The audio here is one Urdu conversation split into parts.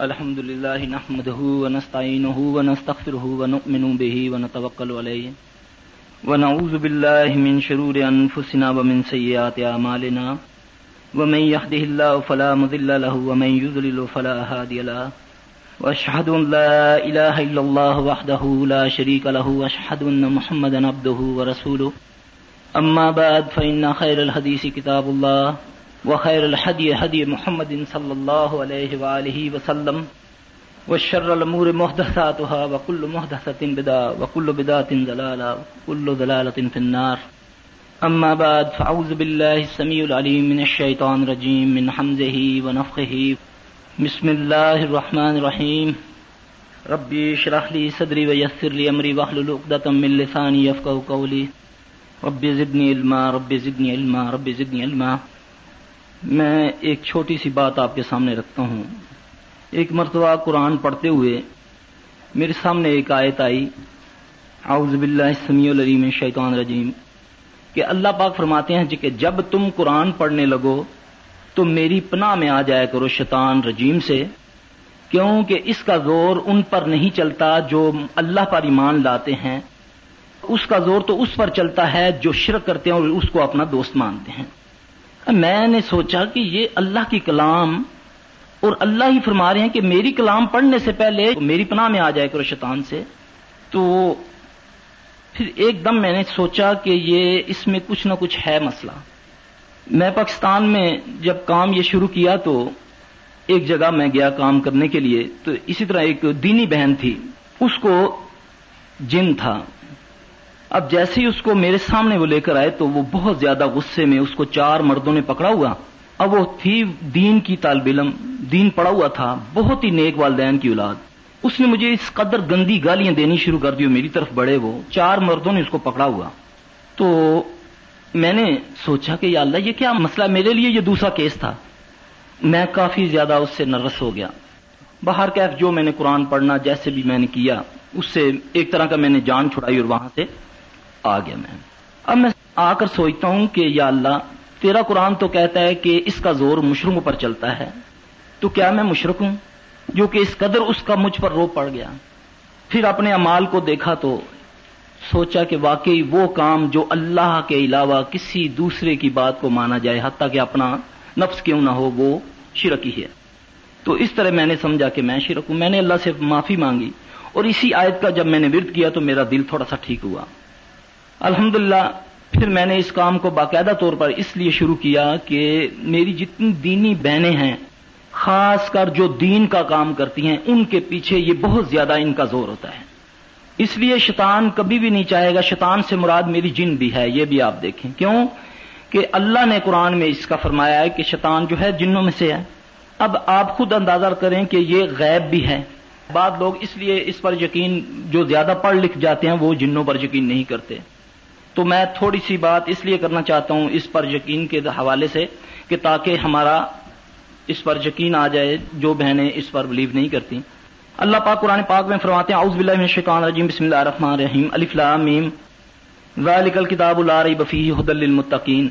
الحمد لله نحمده ونستعينه ونستغفره ونؤمن به ونتوكل عليه ونعوذ بالله من شرور أنفسنا ومن سيئات أعمالنا ومن يهده الله فلا مضل له ومن يضلل فلا هادي له واشهد ان لا اله الا الله وحده لا شريك له واشهد ان محمدا عبده ورسوله اما بعد فان خير الحديث كتاب الله وخير الهدي هدي محمد صلى الله عليه واله وسلم وشر الامور محدثاتها وكل محدثه بدعه وكل بدعه ضلاله وكل ضلاله في النار. اما بعد فاعوذ بالله السميع العليم من الشيطان الرجيم، من حمزه ونفخه. بسم الله الرحمن الرحيم. ربي اشرح لي صدري ويسر لي امري واحلل عقدة من لساني يفقهوا قولي. ربي زدني علما ربي زدني علما، ربي زدني علما، ربي زدني علما. میں ایک چھوٹی سی بات آپ کے سامنے رکھتا ہوں۔ ایک مرتبہ قرآن پڑھتے ہوئے میرے سامنے ایک آیت آئی۔ اعوذ باللہ السمیع العلیم شیطان رجیم کہ اللہ پاک فرماتے ہیں کہ جب تم قرآن پڑھنے لگو تو میری پناہ میں آ جایا کرو شیطان رجیم سے، کیونکہ اس کا زور ان پر نہیں چلتا جو اللہ پر ایمان لاتے ہیں۔ اس کا زور تو اس پر چلتا ہے جو شرک کرتے ہیں اور اس کو اپنا دوست مانتے ہیں۔ میں نے سوچا کہ یہ اللہ کی کلام اور اللہ ہی فرما رہے ہیں کہ میری کلام پڑھنے سے پہلے میری پناہ میں آ جائے کرو شیطان سے۔ تو پھر ایک دم میں نے سوچا کہ یہ اس میں کچھ نہ کچھ ہے مسئلہ۔ میں پاکستان میں جب کام یہ شروع کیا تو ایک جگہ میں گیا کام کرنے کے لیے۔ تو اسی طرح ایک دینی بہن تھی، اس کو جن تھا۔ اب جیسے ہی اس کو میرے سامنے وہ لے کر آئے تو وہ بہت زیادہ غصے میں اس کو چار مردوں نے پکڑا ہوا۔ اب وہ تھی دین کی طالب علم، دین پڑا ہوا تھا، بہت ہی نیک والدین کی اولاد۔ اس نے مجھے اس قدر گندی گالیاں دینی شروع کر دی میری طرف بڑے وہ۔ چار مردوں نے اس کو پکڑا ہوا۔ تو میں نے سوچا کہ یا اللہ، یہ کیا مسئلہ میرے لیے یہ دوسرا کیس تھا۔ میں کافی زیادہ اس سے نروس ہو گیا۔ باہر کیف جو میں نے قرآن پڑھنا جیسے بھی میں نے کیا، اس سے ایک طرح کا میں نے جان چھڑائی اور وہاں سے آ گیا میں۔ اب میں آ کر سوچتا ہوں کہ یا اللہ، تیرا قرآن تو کہتا ہے کہ اس کا زور مشرقوں پر چلتا ہے۔ تو کیا میں مشرق ہوں؟ جو کہ اس قدر اس کا مجھ پر رو پڑ گیا۔ پھر اپنے امال کو دیکھا تو سوچا کہ واقعی وہ کام جو اللہ کے علاوہ کسی دوسرے کی بات کو مانا جائے، حتیٰ کہ اپنا نفس کیوں نہ ہو، وہ شرک ہی ہے۔ تو اس طرح میں نے سمجھا کہ میں شرک ہوں۔ میں نے اللہ سے معافی مانگی۔ اور اسی آیت کا جب میں نے ورد کیا تو میرا دل تھوڑا سا ٹھیک ہوا۔ الحمد پھر میں نے اس کام کو باقاعدہ طور پر اس لیے شروع کیا کہ میری جتنی دینی بہنیں ہیں، خاص کر جو دین کا کام کرتی ہیں، ان کے پیچھے یہ بہت زیادہ ان کا زور ہوتا ہے۔ اس لیے شیطان کبھی بھی نہیں چاہے گا، شیطان سے مراد میری جن بھی ہے، یہ بھی آپ دیکھیں۔ کیوں؟ کہ اللہ نے قرآن میں اس کا فرمایا ہے کہ شیطان جو ہے جنوں میں سے ہے۔ اب آپ خود اندازہ کریں کہ یہ غیب بھی ہے۔ بعض لوگ اس لیے اس پر یقین، جو زیادہ پڑھ لکھ جاتے ہیں، وہ جنوں پر یقین نہیں کرتے۔ تو میں تھوڑی سی بات اس لیے کرنا چاہتا ہوں اس پر یقین کے حوالے سے کہ تاکہ ہمارا اس پر یقین آ جائے، جو بہنیں اس پر بلیو نہیں کرتی اللہ پاک قرآن پاک میں فرماتے ہیں، اعوذ باللہ من الشیطان الرجیم، بسم اللہ الرحمن الرحیم، الف لام میم۔ ذالک الکتاب لا ریب فیہ ھدی للمتقین۔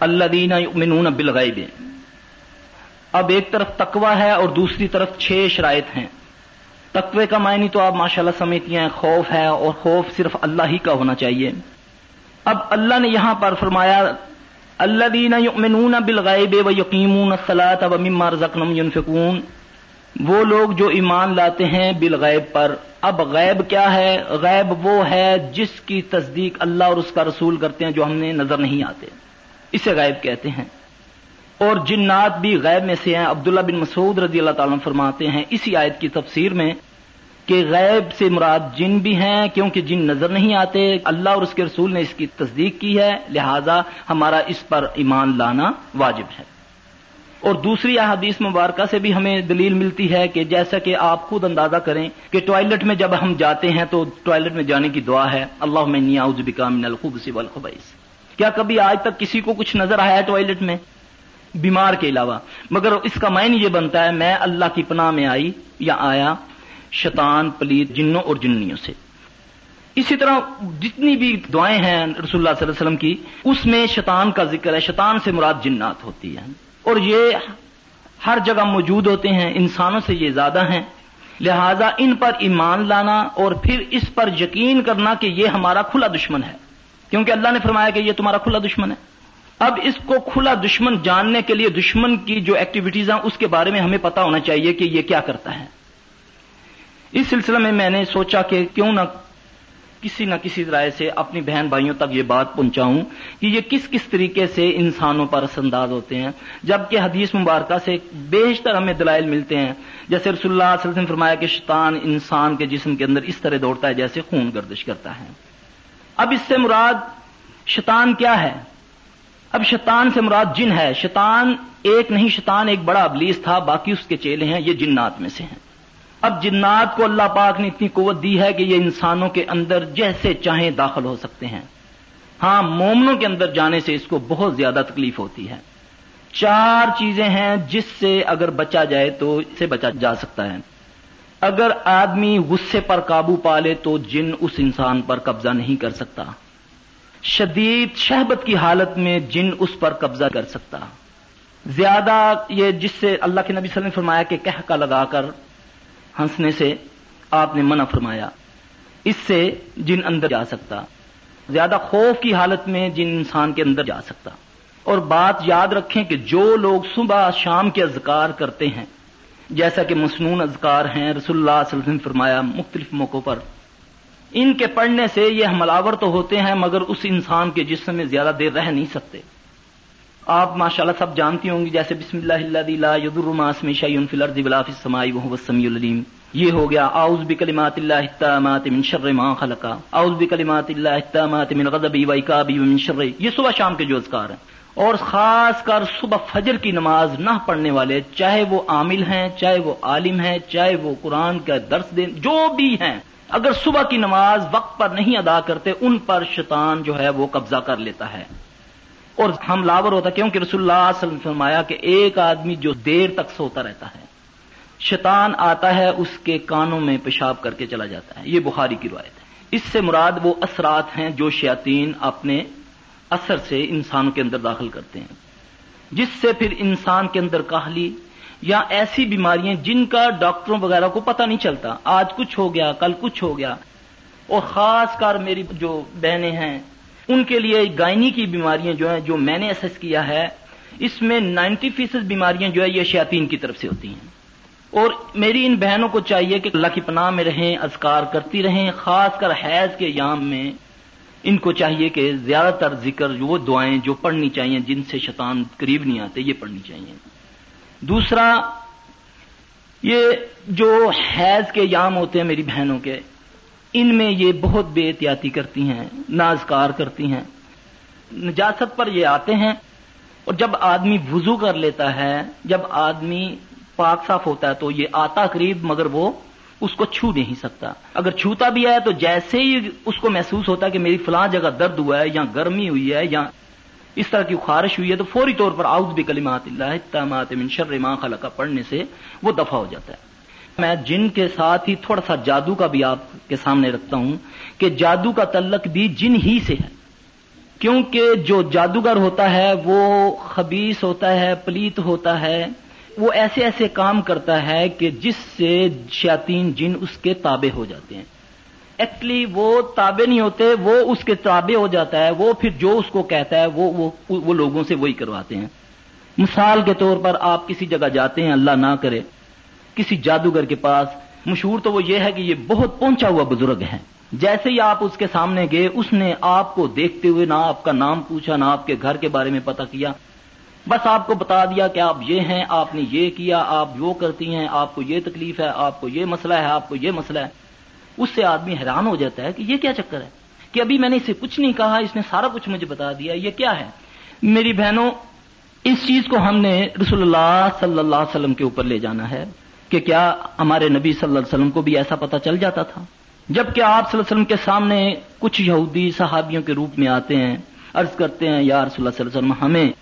الذین یؤمنون بالغیب۔ اب ایک طرف تقوی ہے اور دوسری طرف چھ شرائط ہیں۔ تقوی کا معنی تو آپ ماشاءاللہ سمجھتی ہیں، خوف ہے اور خوف صرف اللہ ہی کا ہونا چاہیے۔ اب اللہ نے یہاں پر فرمایا اللہ دینا یؤمنون بالغیب و یقیمون الصلاۃ و مما رزقناہم ينفقون۔ وہ لوگ جو ایمان لاتے ہیں بالغیب پر۔ اب غیب کیا ہے؟ غیب وہ ہے جس کی تصدیق اللہ اور اس کا رسول کرتے ہیں جو ہم نے نظر نہیں آتے۔ اسے غیب کہتے ہیں۔ اور جنات بھی غیب میں سے ہیں۔ عبداللہ بن مسعود رضی اللہ تعالیٰ فرماتے ہیں۔ اسی آیت کی تفسیر میں کہ غیب سے مراد جن بھی ہیں، کیونکہ جن نظر نہیں آتے، اللہ اور اس کے رسول نے اس کی تصدیق کی ہے، لہذا ہمارا اس پر ایمان لانا واجب ہے۔ اور دوسری احادیث مبارکہ سے بھی ہمیں دلیل ملتی ہے کہ جیسا کہ آپ خود اندازہ کریں کہ ٹوائلٹ میں جب ہم جاتے ہیں تو ٹوائلٹ میں جانے کی دعا ہے، اللہ میں نیا من الخبسی والخبائس کیا کبھی آج تک کسی کو کچھ نظر آیا ہے ٹوائلٹ میں؟ بیمار کے علاوہ۔ مگر اس کا معنی یہ بنتا ہے، میں اللہ کی پناہ میں آئی یا آیا شیطان، پلیت جنوں اور جنیوں سے۔ اسی طرح جتنی بھی دعائیں ہیں رسول اللہ صلی اللہ علیہ وسلم کی، اس میں شیطان کا ذکر ہے، شیطان سے مراد جنات ہوتی ہے اور یہ ہر جگہ موجود ہوتے ہیں، انسانوں سے یہ زیادہ ہیں۔ لہذا ان پر ایمان لانا اور پھر اس پر یقین کرنا کہ یہ ہمارا کھلا دشمن ہے۔ کیونکہ اللہ نے فرمایا کہ یہ تمہارا کھلا دشمن ہے۔ اب اس کو کھلا دشمن جاننے کے لیے دشمن کی جو ایکٹیویٹیز ہیں، اس کے بارے میں ہمیں پتا ہونا چاہیے کہ یہ کیا کرتا ہے۔ اس سلسلے میں میں نے سوچا کہ کیوں نہ کسی نہ کسی طرح سے اپنی بہن بھائیوں تک یہ بات پہنچاؤں کہ یہ کس کس طریقے سے انسانوں پر اثر انداز ہوتے ہیں۔ جبکہ حدیث مبارکہ سے بیشتر ہمیں دلائل ملتے ہیں۔ جیسے رسول اللہ صلی اللہ علیہ وسلم فرمایا کہ شیطان انسان کے جسم کے اندر اس طرح دوڑتا ہے جیسے خون گردش کرتا ہے۔ اب اس سے مراد شیطان کیا ہے؟ اب شیطان سے مراد جن ہے۔ شیطان ایک نہیں، شیطان ایک بڑا ابلیس تھا، باقی اس کے چیلے ہیں، یہ جنات میں سے ہیں۔ اب جنات کو اللہ پاک نے اتنی قوت دی ہے کہ یہ انسانوں کے اندر جیسے چاہیں داخل ہو سکتے ہیں۔ ہاں مومنوں کے اندر جانے سے اس کو بہت زیادہ تکلیف ہوتی ہے۔ چار چیزیں ہیں جس سے اگر بچا جائے تو اسے بچا جا سکتا ہے۔ اگر آدمی غصے پر قابو پا لے تو جن اس انسان پر قبضہ نہیں کر سکتا۔ شدید شہبت کی حالت میں جن اس پر قبضہ کر سکتا۔ زیادہ یہ جس سے اللہ کے نبی صلی اللہ علیہ وسلم نے فرمایا کہ کہہ کا لگا کر ہنسنے سے آپ نے منع فرمایا۔ اس سے جن اندر جا سکتا، زیادہ خوف کی حالت میں جن انسان کے اندر جا سکتا۔ اور بات یاد رکھیں کہ جو لوگ صبح شام کے اذکار کرتے ہیں، جیسا کہ مصنون اذکار ہیں، رسول اللہ صلی اللہ علیہ وسلم فرمایا مختلف موقعوں پر، ان کے پڑھنے سے یہ حملاور تو ہوتے ہیں، مگر اس انسان کے جسم میں زیادہ دیر رہ نہیں سکتے۔ آپ ماشاءاللہ سب جانتی ہوں گی، جیسے بسم اللہ اللہ لا یدر ما اسم شیء فی الارض ولا فی السماء وهو السمیع العلیم۔ یہ ہو گیا، اعوذ بکلمات اللہ التامات من شر ما خلق اعوذ بکلمات اللہ التامات من غضبی و عقابی ومن شر۔ یہ صبح شام کے جو اذکار ہیں۔ اور خاص کر صبح فجر کی نماز نہ پڑھنے والے، چاہے وہ عامل ہیں، چاہے وہ عالم ہیں، چاہے وہ قرآن کا درس دیں، جو بھی ہیں، اگر صبح کی نماز وقت پر نہیں ادا کرتے، ان پر شیطان جو ہے وہ قبضہ کر لیتا ہے۔ اور ہم لاور ہوتا کیونکہ رسول اللہ صلی اللہ علیہ وسلم فرمایا کہ ایک آدمی جو دیر تک سوتا رہتا ہے، شیطان آتا ہے، اس کے کانوں میں پیشاب کر کے چلا جاتا ہے۔ یہ بخاری کی روایت ہے۔ اس سے مراد وہ اثرات ہیں جو شیاطین اپنے اثر سے انسانوں کے اندر داخل کرتے ہیں۔ جس سے پھر انسان کے اندر کاہلی یا ایسی بیماریاں جن کا ڈاکٹروں وغیرہ کو پتہ نہیں چلتا، آج کچھ ہو گیا، کل کچھ ہو گیا۔ اور خاص کر میری جو بہنیں ہیں ان کے لیے گائنی کی بیماریاں جو ہیں، جو میں نے اسس کیا ہے، اس میں نائنٹی فیصد بیماریاں جو ہے، یہ شیاطین کی طرف سے ہوتی ہیں۔ اور میری ان بہنوں کو چاہیے کہ اللہ کی پناہ میں رہیں، اذکار کرتی رہیں، خاص کر حیض کے یام میں ان کو چاہیے کہ زیادہ تر ذکر وہ دعائیں جو پڑھنی چاہیے، جن سے شیطان قریب نہیں آتے، یہ پڑھنی چاہیے۔ دوسرا، یہ جو حیض کے یام ہوتے ہیں میری بہنوں کے ان میں یہ بہت بے احتیاطی کرتی ہیں، نازکار کرتی ہیں۔ نجاست پر یہ آتے ہیں اور جب آدمی وضو کر لیتا ہے، جب آدمی پاک صاف ہوتا ہے تو یہ آتا قریب مگر وہ اس کو چھو نہیں سکتا۔ اگر چھوتا بھی ہے تو جیسے ہی اس کو محسوس ہوتا ہے کہ میری فلاں جگہ درد ہوا ہے یا گرمی ہوئی ہے یا اس طرح کی خارش ہوئی ہے تو فوری طور پر آؤز بھی کلیمات اللہ من شر ما خلق پڑھنے سے وہ دفع ہو جاتا ہے۔ میں جن کے ساتھ ہی تھوڑا سا جادو کا بھی آپ کے سامنے رکھتا ہوں کہ جادو کا تعلق بھی جن ہی سے ہے۔ کیونکہ جو جادوگر ہوتا ہے وہ خبیص ہوتا ہے پلیت ہوتا ہے۔ وہ ایسے ایسے کام کرتا ہے کہ جس سے شیاطین جن اس کے تابع ہو جاتے ہیں۔ ایکچولی وہ تابع نہیں ہوتے وہ اس کے تابع ہو جاتا ہے۔ وہ پھر جو اس کو کہتا ہے وہ وہ, وہ لوگوں سے وہی کرواتے ہیں۔ مثال کے طور پر آپ کسی جگہ جاتے ہیں اللہ نہ کرے۔ کسی جادوگر کے پاس، مشہور تو وہ یہ ہے کہ یہ بہت پہنچا ہوا بزرگ ہے جیسے ہی آپ اس کے سامنے گئے، اس نے آپ کو دیکھتے ہوئے نہ آپ کا نام پوچھا، نہ آپ کے گھر کے بارے میں پتا کیا۔ بس آپ کو بتا دیا کہ آپ یہ ہیں، آپ نے یہ کیا، آپ وہ کرتی ہیں، آپ کو یہ تکلیف ہے، آپ کو یہ مسئلہ ہے، آپ کو یہ مسئلہ ہے۔ اس سے آدمی حیران ہو جاتا ہے کہ یہ کیا چکر ہے؟ کہ ابھی میں نے اسے کچھ نہیں کہا، اس نے سارا کچھ مجھے بتا دیا، یہ کیا ہے؟ میری بہنوں، اس چیز کو ہم نے رسول اللہ صلی اللہ علیہ وسلم کے اوپر لے جانا ہے۔ کہ کیا ہمارے نبی صلی اللہ علیہ وسلم کو بھی ایسا پتا چل جاتا تھا؟ جبکہ آپ صلی اللہ علیہ وسلم کے سامنے کچھ یہودی صحابیوں کے روپ میں آتے ہیں، عرض کرتے ہیں، یا رسول اللہ صلی اللہ علیہ وسلم، ہمیں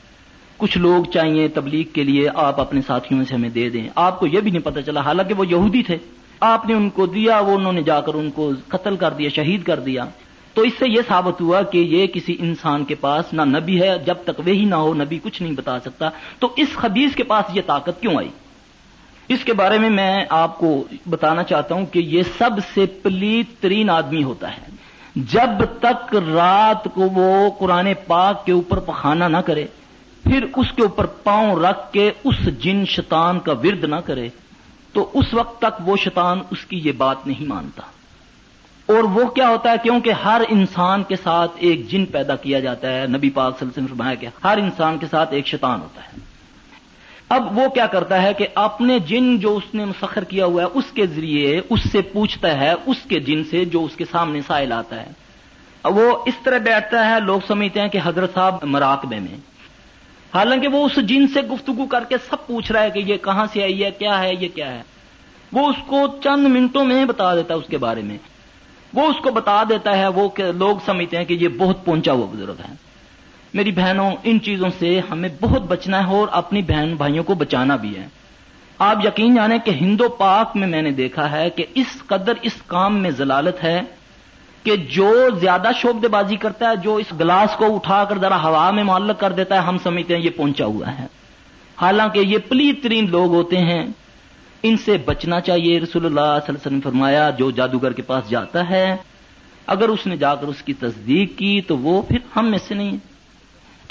کچھ لوگ چاہیے، تبلیغ کے لیے آپ اپنے ساتھیوں میں سے ہمیں دے دیں۔ آپ کو یہ بھی نہیں پتا چلا، حالانکہ وہ یہودی تھے۔ آپ نے ان کو دیا، وہ انہوں نے جا کر ان کو قتل کر دیا، شہید کر دیا۔ تو اس سے یہ ثابت ہوا کہ یہ کسی انسان کے پاس نہ نبی ہے، جب تک وہی نہ ہو، نبی کچھ نہیں بتا سکتا۔ تو اس خبیز کے پاس یہ طاقت کیوں آئی؟ اس کے بارے میں میں آپ کو بتانا چاہتا ہوں کہ یہ سب سے پلیت ترین آدمی ہوتا ہے۔ جب تک رات کو وہ قرآن پاک کے اوپر پخانا نہ کرے، پھر اس کے اوپر پاؤں رکھ کے اس جن شیطان کا ورد نہ کرے، تو اس وقت تک وہ شیطان اس کی یہ بات نہیں مانتا۔ اور وہ کیا ہوتا ہے؟ کیونکہ ہر انسان کے ساتھ ایک جن پیدا کیا جاتا ہے، نبی پاک صلی اللہ علیہ وسلم فرمایا کہ ہر انسان کے ساتھ ایک شیطان ہوتا ہے۔ اب وہ کیا کرتا ہے کہ اپنے جن جو اس نے مسخر کیا ہوا ہے، اس کے ذریعے اس سے پوچھتا ہے، اس کے جن سے جو اس کے سامنے سائل آتا ہے۔ وہ اس طرح بیٹھتا ہے، لوگ سمجھتے ہیں کہ حضرت صاحب مراقبے میں۔ حالانکہ وہ اس جن سے گفتگو کر کے سب پوچھ رہا ہے کہ یہ کہاں سے آئی ہے، کیا ہے، یہ کیا ہے۔ وہ اس کو چند منٹوں میں بتا دیتا ہے اس کے بارے میں۔ وہ اس کو بتا دیتا ہے، وہ کہ لوگ سمجھتے ہیں کہ یہ بہت پہنچا ہوا بزرگ ہے۔ میری بہنوں، ان چیزوں سے ہمیں بہت بچنا ہے اور اپنی بہن بھائیوں کو بچانا بھی ہے۔ آپ یقین جانیں کہ ہندو پاک میں میں نے دیکھا ہے کہ اس قدر اس کام میں ضلالت ہے کہ جو زیادہ شوق بازی کرتا ہے، جو اس گلاس کو اٹھا کر ذرا ہوا میں معلق کر دیتا ہے، ہم سمجھتے ہیں یہ پہنچا ہوا ہے۔ حالانکہ یہ پلیت ترین لوگ ہوتے ہیں، ان سے بچنا چاہیے۔ رسول اللہ صلی اللہ علیہ وسلم فرمایا، جو جادوگر کے پاس جاتا ہے، اگر اس نے جا کر اس کی تصدیق کی تو وہ پھر ہم میں سے نہیں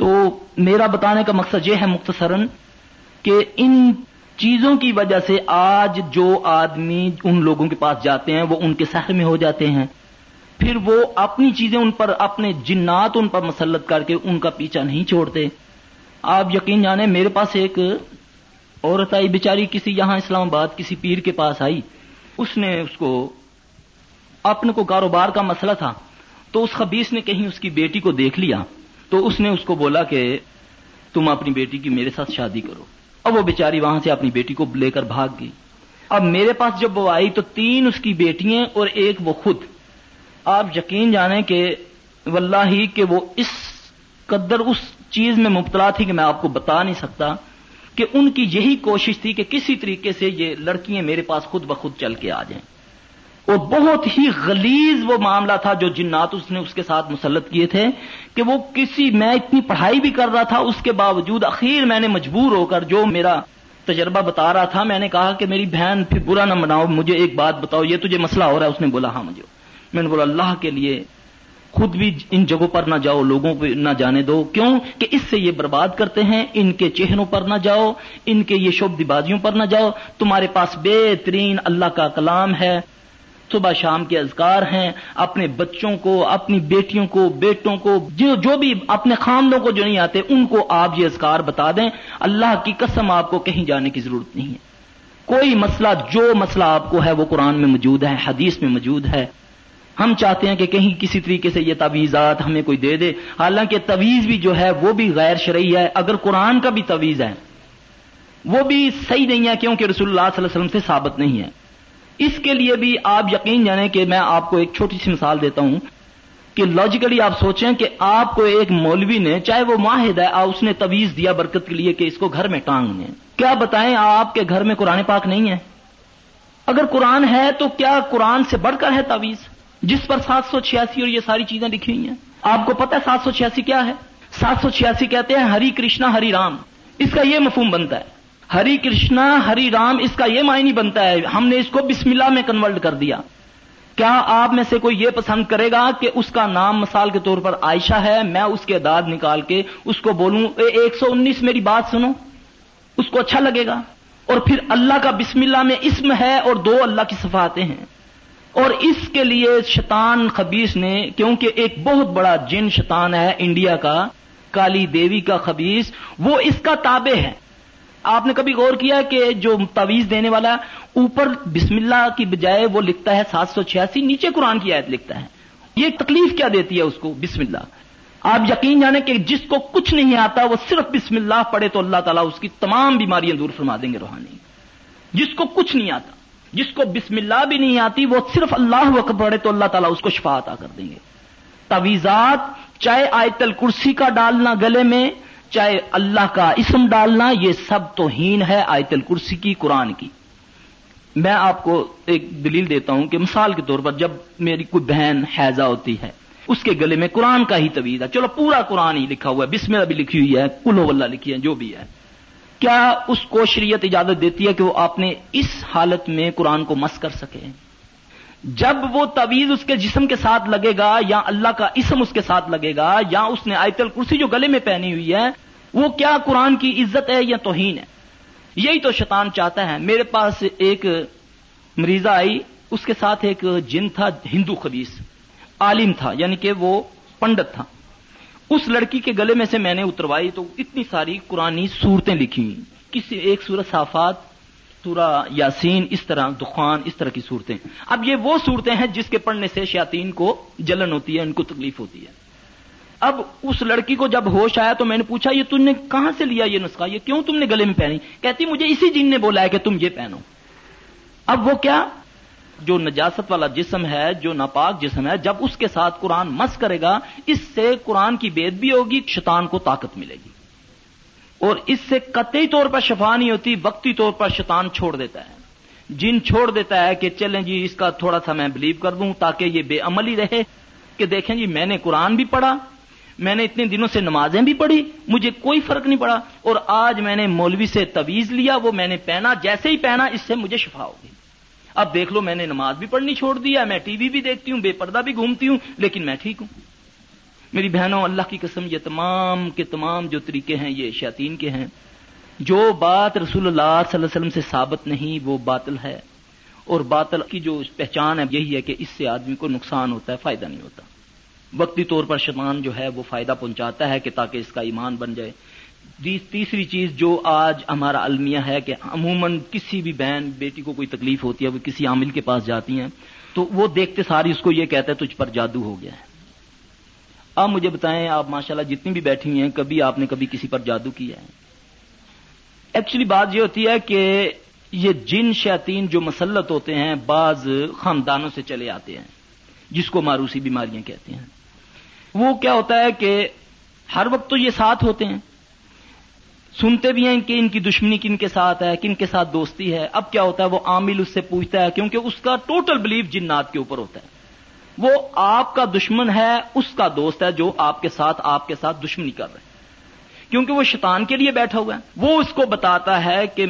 تو میرا بتانے کا مقصد یہ ہے مختصراً کہ ان چیزوں کی وجہ سے آج جو آدمی ان لوگوں کے پاس جاتے ہیں وہ ان کے سحر میں ہو جاتے ہیں۔ پھر وہ اپنی چیزیں ان پر، اپنے جنات ان پر مسلط کر کے ان کا پیچھا نہیں چھوڑتے۔ آپ یقین جانے میرے پاس ایک عورت آئی، بیچاری کسی یہاں اسلام آباد، کسی پیر کے پاس آئی۔ اس نے اس کو، اپنے کو کاروبار کا مسئلہ تھا۔ تو اس خبیص نے کہیں اس کی بیٹی کو دیکھ لیا۔ تو اس نے اس کو بولا کہ تم اپنی بیٹی کی میرے ساتھ شادی کرو۔ اب وہ بیچاری وہاں سے اپنی بیٹی کو لے کر بھاگ گئی۔ اب میرے پاس جب وہ آئی تو تین اس کی بیٹیاں اور ایک وہ خود۔ آپ یقین جانیں کہ واللہ ہی کہ وہ اس قدر اس چیز میں مبتلا تھی کہ میں آپ کو بتا نہیں سکتا کہ ان کی یہی کوشش تھی کہ کسی طریقے سے یہ لڑکیاں میرے پاس خود بخود چل کے آ جائیں۔ اور بہت ہی غلیظ وہ معاملہ تھا جو جنات اس نے اس کے ساتھ مسلط کیے تھے۔ کہ وہ کسی، میں اتنی پڑھائی بھی کر رہا تھا، اس کے باوجود اخیر میں نے مجبور ہو کر جو میرا تجربہ بتا رہا تھا، میں نے کہا کہ میری بہن، پھر برا نہ مناؤ، مجھے ایک بات بتاؤ، یہ تجھے مسئلہ ہو رہا ہے؟ اس نے بولا ہاں مجھے۔ میں نے بولا، اللہ کے لیے خود بھی ان جگہوں پر نہ جاؤ، لوگوں کو نہ جانے دو۔ کیوں؟ کہ اس سے یہ برباد کرتے ہیں، ان کے چہروں پر نہ جاؤ، ان کے یہ شبدی بازیوں پر نہ جاؤ۔ تمہارے پاس بہترین اللہ کا کلام ہے۔ صبح شام کے اذکار ہیں، اپنے بچوں کو، اپنی بیٹیوں کو، بیٹوں کو، جو جو بھی اپنے خاندوں کو جو نہیں آتے، ان کو آپ یہ اذکار بتا دیں۔ اللہ کی قسم آپ کو کہیں جانے کی ضرورت نہیں ہے۔ کوئی مسئلہ، جو مسئلہ آپ کو ہے، وہ قرآن میں موجود ہے، حدیث میں موجود ہے۔ ہم چاہتے ہیں کہ کہیں کسی طریقے سے یہ تویزات ہمیں کوئی دے دے۔ حالانکہ تویز بھی جو ہے، وہ بھی غیر شرعی ہے۔ اگر قرآن کا بھی تویز ہے، وہ بھی صحیح نہیں ہے، کیونکہ رسول اللہ صلی اللہ علیہ وسلم سے ثابت نہیں ہے۔ اس کے لیے بھی آپ یقین جانیں کہ میں آپ کو ایک چھوٹی سی مثال دیتا ہوں کہ لاجیکلی آپ سوچیں کہ آپ کو ایک مولوی نے، چاہے وہ ماہد ہے اس نے تویز دیا برکت کے لیے کہ اس کو گھر میں ٹانگ دیں کیا بتائیں آپ کے گھر میں قرآن پاک نہیں ہے؟ اگر قرآن ہے تو کیا قرآن سے بڑھ کر ہے تویز جس پر سات سو چھیاسی اور یہ ساری چیزیں لکھی ہوئی ہیں۔ آپ کو پتا ہے سات سو چھیاسی کیا ہے؟ سات سو چھیاسی کہتے ہیں ہری کرشنا ہری رام۔ اس کا یہ مفہوم بنتا ہے۔ ہری کرشنا، ہری رام، اس کا یہ معنی بنتا ہے، ہم نے اس کو بسم اللہ میں کنورٹ کر دیا۔ کیا آپ میں سے کوئی یہ پسند کرے گا کہ اس کا نام مثال کے طور پر عائشہ ہے، میں اس کے داد نکال کے اس کو بولوں ایک سو انیس میری بات سنو، اس کو اچھا لگے گا۔ اور پھر اللہ کا بسم اللہ میں اسم ہے اور دو اللہ کی صفاتیں ہیں۔ اور اس کے لیے شیطان خبیص نے، کیونکہ ایک بہت بڑا جن شیطان ہے انڈیا کا، کالی دیوی کا خبیص وہ اس کا تابع ہے۔ آپ نے کبھی غور کیا کہ جو تویز دینے والا اوپر بسم اللہ کی بجائے وہ لکھتا ہے سات سو چھیاسی، نیچے قرآن کی آیت لکھتا ہے؟ یہ تکلیف کیا دیتی ہے اس کو بسم اللہ؟ آپ یقین جانے کہ جس کو کچھ نہیں آتا، وہ صرف بسم اللہ پڑھے تو اللہ تعالیٰ اس کی تمام بیماریاں دور فرما دیں گے روحانی۔ جس کو کچھ نہیں آتا، جس کو بسم اللہ بھی نہیں آتی، وہ صرف اللہ وقت پڑھے تو اللہ تعالیٰ اس کو شفا عطا کر دیں گے۔ تویزات چاہے آیت الکرسی کا ڈالنا گلے میں چاہے اللہ کا اسم ڈالنا، یہ سب تو ہین ہے آیت الکرسی کی، قرآن کی۔ میں آپ کو ایک دلیل دیتا ہوں کہ مثال کے طور پر جب میری کوئی بہن حیضہ ہوتی ہے، اس کے گلے میں قرآن کا ہی طویز ہے۔ چلو، پورا قرآن ہی لکھا ہوا ہے، بسم اللہ بھی لکھی ہوئی ہے کلو واللہ لکھی ہے، جو بھی ہے۔ کیا اس کو شریعت اجازت دیتی ہے کہ وہ آپ نے اس حالت میں قرآن کو مس کر سکے؟ جب وہ طویز اس کے جسم کے ساتھ لگے گا یا اللہ کا اسم اس کے ساتھ لگے گا یا اس نے آیت الکرسی جو گلے میں پہنی ہوئی ہے، وہ کیا قرآن کی عزت ہے یا توہین ہے؟ یہی تو شیطان چاہتا ہے۔ میرے پاس ایک مریضہ آئی، اس کے ساتھ ایک جن تھا، ہندو خبیص عالم تھا یعنی کہ وہ پنڈت تھا۔ اس لڑکی کے گلے میں سے میں نے اتروائی، تو اتنی ساری قرآن صورتیں لکھی کسی ایک سورت صافات سورہ یاسین، اس طرح دخان، اس طرح کی صورتیں۔ اب یہ وہ صورتیں ہیں جس کے پڑھنے سے شیاطین کو جلن ہوتی ہے، ان کو تکلیف ہوتی ہے۔ اب اس لڑکی کو جب ہوش آیا تو میں نے پوچھا، یہ تم نے کہاں سے لیا یہ نسخہ؟ یہ کیوں تم نے گلے میں پہنی؟ کہتی، مجھے اسی جن نے بولا ہے کہ تم یہ پہنو۔ اب وہ کیا؟ جو نجاست والا جسم ہے، جو ناپاک جسم ہے، جب اس کے ساتھ قرآن مس کرے گا، اس سے قرآن کی بید بھی ہوگی، شیطان کو طاقت ملے گی۔ اور اس سے قطعی طور پر شفا نہیں ہوتی، وقتی طور پر شیطان چھوڑ دیتا ہے۔ جن چھوڑ دیتا ہے کہ چلیں جی اس کا تھوڑا سا میں بلیو کر دوں تاکہ یہ بے عمل ہی رہے کہ دیکھیں جی میں نے قرآن بھی پڑھا، میں نے اتنے دنوں سے نمازیں بھی پڑھی، مجھے کوئی فرق نہیں پڑا، اور آج میں نے مولوی سے تویز لیا، وہ میں نے پہنا، جیسے ہی پہنا، اس سے مجھے شفا ہوگی۔ اب دیکھ لو، میں نے نماز بھی پڑھنی چھوڑ دیا، میں ٹی وی بھی دیکھتی ہوں، بے پردہ بھی گھومتی ہوں، لیکن میں ٹھیک ہوں۔ میری بہنوں، اللہ کی قسم، یہ تمام کے تمام جو طریقے ہیں، یہ شاطین کے ہیں، جو بات رسول اللہ صلی اللہ علیہ وسلم سے ثابت نہیں، وہ باطل ہے۔ اور باطل کی جو پہچان ہے، یہی ہے کہ اس سے آدمی کو نقصان ہوتا ہے، فائدہ نہیں ہوتا۔ وقتی طور پر شیطان جو ہے، وہ فائدہ پہنچاتا ہے کہ تاکہ اس کا ایمان بن جائے۔ تیسری چیز جو آج ہمارا المیہ ہے کہ عموماً کسی بھی بہن، بیٹی کو کوئی تکلیف ہوتی ہے، وہ کسی عامل کے پاس جاتی ہیں، تو وہ دیکھتے ساری اس کو یہ کہتا ہے تجھ پر جادو ہو گیا ہے۔ آپ مجھے بتائیں، آپ ماشاءاللہ جتنی بھی بیٹھی ہوئی ہیں، کبھی آپ نے کبھی کسی پر جادو کیا ہے؟ ایکچولی بات یہ ہوتی ہے کہ یہ جن شیطین جو مسلط ہوتے ہیں، بعض خاندانوں سے چلے آتے ہیں، جس کو ماروسی بیماریاں کہتے ہیں۔ وہ کیا ہوتا ہے کہ ہر وقت تو یہ ساتھ ہوتے ہیں۔ سنتے بھی ہیں کہ ان کی دشمنی کن کے ساتھ ہے، کن کے ساتھ دوستی ہے۔ اب کیا ہوتا ہے، وہ عامل اس سے پوچھتا ہے، کیونکہ اس کا ٹوٹل بلیف جنات کے اوپر ہوتا ہے۔ وہ آپ کا دشمن ہے، اس کا دوست ہے جو آپ کے ساتھ آپ کے ساتھ دشمنی کر رہے کیونکہ وہ شیطان کے لیے بیٹھا ہوا ہے۔ وہ اس کو بتاتا ہے کہ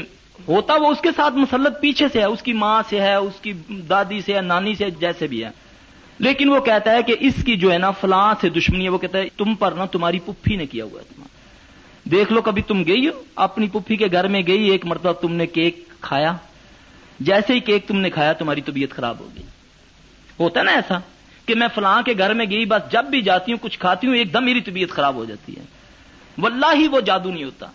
ہوتا وہ اس کے ساتھ مسلط پیچھے سے ہے، اس کی ماں سے ہے، اس کی دادی سے ہے، نانی سے جیسے بھی ہے۔ لیکن وہ کہتا ہے کہ اس کی جو ہے نا فلاں سے دشمنی ہے، وہ کہتا ہے تم پر نا تمہاری پپھی نے کیا ہوا ہے تمہارا۔ دیکھ لو کبھی تم گئی ہو، اپنی پپھی کے گھر میں گئی، ایک مرتبہ تم نے کیک کھایا۔ جیسے ہی کیک تم نے کھایا، تمہاری طبیعت خراب ہو گئی۔ ہوتا ہے نا ایسا کہ میں فلاں کے گھر میں گئی، بس جب بھی جاتی ہوں، کچھ کھاتی ہوں، ایک دم میری طبیعت خراب ہو جاتی ہے۔ واللہ ہی وہ جادو نہیں ہوتا۔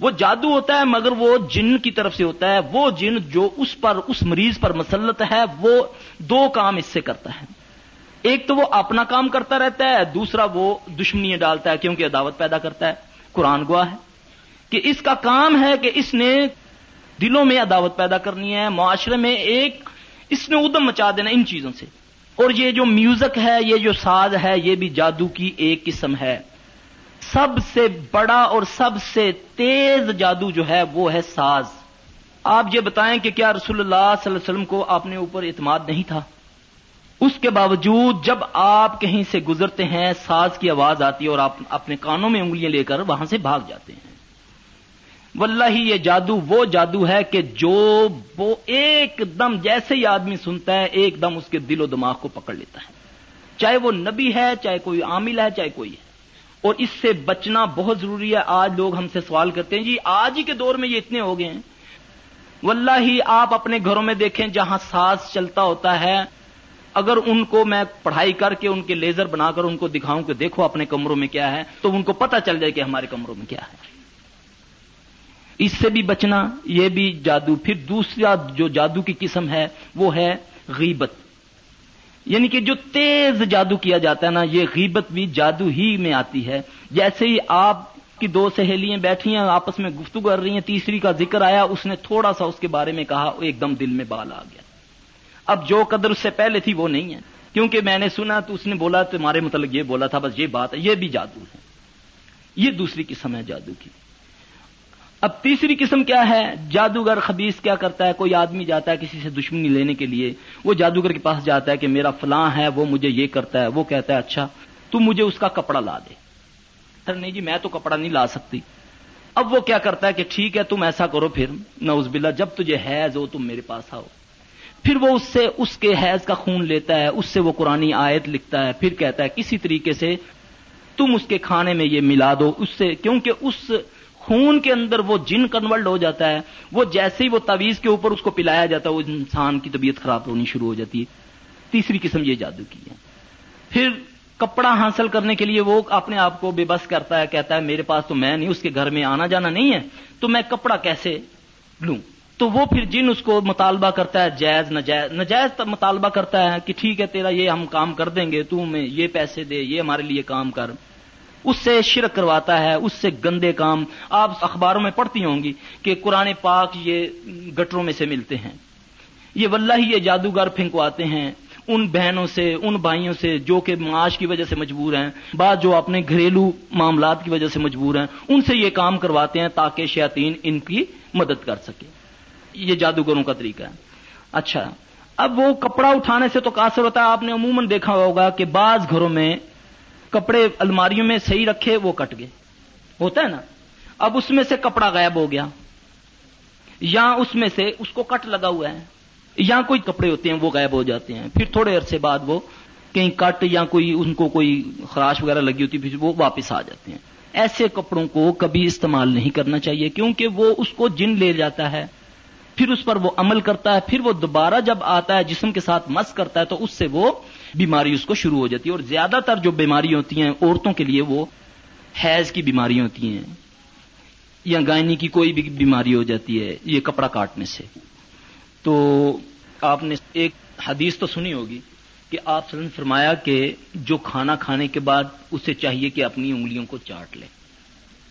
وہ جادو ہوتا ہے مگر وہ جن کی طرف سے ہوتا ہے۔ وہ جن جو اس پر، اس مریض پر مسلط ہے، وہ دو کام اس سے کرتا ہے۔ ایک تو وہ اپنا کام کرتا رہتا ہے، دوسرا وہ دشمنی ڈالتا ہے کیونکہ عداوت پیدا کرتا ہے۔ قرآن گواہ ہے کہ اس کا کام ہے کہ اس نے دلوں میں عداوت پیدا کرنی ہے، معاشرے میں ایک، اس نے ادم مچا دینا ان چیزوں سے۔ اور یہ جو میوزک ہے، یہ جو ساز ہے، یہ بھی جادو کی ایک قسم ہے۔ سب سے بڑا اور سب سے تیز جادو جو ہے، وہ ہے ساز۔ آپ یہ بتائیں کہ کیا رسول اللہ صلی اللہ علیہ وسلم کو اپنے اوپر اعتماد نہیں تھا؟ اس کے باوجود جب آپ کہیں سے گزرتے ہیں، ساز کی آواز آتی ہے اور آپ اپنے کانوں میں انگلیاں لے کر وہاں سے بھاگ جاتے ہیں۔ واللہ ہی یہ جادو وہ جادو ہے کہ جو وہ ایک دم جیسے ہی آدمی سنتا ہے، ایک دم اس کے دل و دماغ کو پکڑ لیتا ہے۔ چاہے وہ نبی ہے، چاہے کوئی عامل ہے، چاہے کوئی ہے۔ اور اس سے بچنا بہت ضروری ہے۔ آج لوگ ہم سے سوال کرتے ہیں جی آج ہی کے دور میں یہ اتنے ہو گئے ہیں۔ واللہ ہی آپ اپنے گھروں میں دیکھیں جہاں ساز چلتا ہوتا ہے۔ اگر ان کو میں پڑھائی کر کے ان کے لیزر بنا کر ان کو دکھاؤں کہ دیکھو اپنے کمروں میں کیا ہے، تو ان کو پتہ چل جائے کہ ہمارے کمروں میں کیا ہے۔ اس سے بھی بچنا، یہ بھی جادو۔ پھر دوسرا جو جادو کی قسم ہے، وہ ہے غیبت۔ یعنی کہ جو تیز جادو کیا جاتا ہے نا، یہ غیبت بھی جادو ہی میں آتی ہے۔ جیسے ہی آپ کی دو سہیلیاں بیٹھی ہیں، آپس میں گفتگو کر رہی ہیں، تیسری کا ذکر آیا، اس نے تھوڑا سا اس کے بارے میں کہا ایک دم دل میں بال آ گیا۔ اب جو قدر اس سے پہلے تھی، وہ نہیں ہے۔ کیونکہ میں نے سنا تو اس نے بولا، تمہارے متعلق یہ بولا تھا، بس یہ بات ہے، یہ بھی جادو ہے۔ یہ دوسری قسم ہے جادو کی۔ اب تیسری قسم کیا ہے؟ جادوگر خبیص کیا کرتا ہے؟ کوئی آدمی جاتا ہے کسی سے دشمنی لینے کے لیے، وہ جادوگر کے پاس جاتا ہے کہ میرا فلاں ہے، وہ مجھے یہ کرتا ہے، وہ کہتا ہے اچھا تو مجھے اس کا کپڑا لا دے۔ سر نہیں جی میں تو کپڑا نہیں لا سکتی۔ اب وہ کیا کرتا ہے کہ ٹھیک ہے، تم ایسا کرو، پھر نوز بلا جب تجھے حیض ہو، تم میرے پاس آؤ۔ پھر وہ اس سے، اس کے حیض کا خون لیتا ہے، اس سے وہ قرآن آیت لکھتا ہے، پھر کہتا ہے، کسی طریقے سے تم اس کے کھانے میں یہ ملا دو۔ اس سے، کیونکہ اس خون کے اندر وہ جن کنورٹ ہو جاتا ہے، وہ جیسے ہی وہ تعویذ کے اوپر اس کو پلایا جاتا ہے، وہ انسان کی طبیعت خراب ہونی شروع ہو جاتی ہے۔ تیسری قسم یہ جادو کی ہے۔ پھر کپڑا حاصل کرنے کے لیے وہ اپنے آپ کو بے بس کرتا ہے، کہتا ہے، میرے پاس تو میں نہیں، اس کے گھر میں آنا جانا نہیں ہے، تو میں کپڑا کیسے لوں؟ تو وہ پھر جن اس کو مطالبہ کرتا ہے، جائز نجائز نجائز مطالبہ کرتا ہے کہ ٹھیک ہے، تیرا یہ ہم کام کر دیں گے، تو ہمیں یہ پیسے دے، یہ ہمارے لیے کام کر۔ اس سے شرک کرواتا ہے، اس سے گندے کام آپ اخباروں میں پڑھتی ہوں گی کہ قرآن پاک یہ گٹروں میں سے ملتے ہیں۔ یہ واللہ ہی یہ جادوگر پھینکواتے ہیں۔ ان بہنوں سے، ان بھائیوں سے جو کہ معاش کی وجہ سے مجبور ہیں بعض جو اپنے گھریلو معاملات کی وجہ سے مجبور ہیں، ان سے یہ کام کرواتے ہیں تاکہ شیاطین ان کی مدد کر سکے یہ جادوگروں کا طریقہ ہے۔ اچھا اب وہ کپڑا اٹھانے سے تو قاصر ہوتا ہے، آپ نے عموماً دیکھا ہوگا کہ بعض گھروں میں کپڑے الماریوں میں صحیح رکھے، وہ کٹ گئے۔ ہوتا ہے نا؟ اب اس میں سے کپڑا غائب ہو گیا۔ یا اس میں سے اس کو کٹ لگا ہوا ہے۔ یا کوئی کپڑے ہوتے ہیں، وہ غائب ہو جاتے ہیں۔ پھر تھوڑے عرصے بعد وہ کہیں کٹ یا کوئی ان کو کوئی خراش وغیرہ لگی ہوتی، پھر وہ واپس آ جاتے ہیں۔ ایسے کپڑوں کو کبھی استعمال نہیں کرنا چاہیے، کیونکہ وہ اس کو جن لے جاتا ہے، پھر اس پر وہ عمل کرتا ہے، پھر وہ دوبارہ جب آتا ہے جسم کے ساتھ مس کرتا ہے، تو اس سے وہ بیماری اس کو شروع ہو جاتی ہے اور زیادہ تر جو بیماری ہوتی ہیں عورتوں کے لیے وہ حیض کی بیماری ہوتی ہیں یا گائنی کی کوئی بھی بیماری ہو جاتی ہے یہ کپڑا کاٹنے سے۔ تو آپ نے ایک حدیث تو سنی ہوگی کہ آپ نے فرمایا کہ جو کھانا کھانے کے بعد اسے چاہیے کہ اپنی انگلیوں کو چاٹ لے۔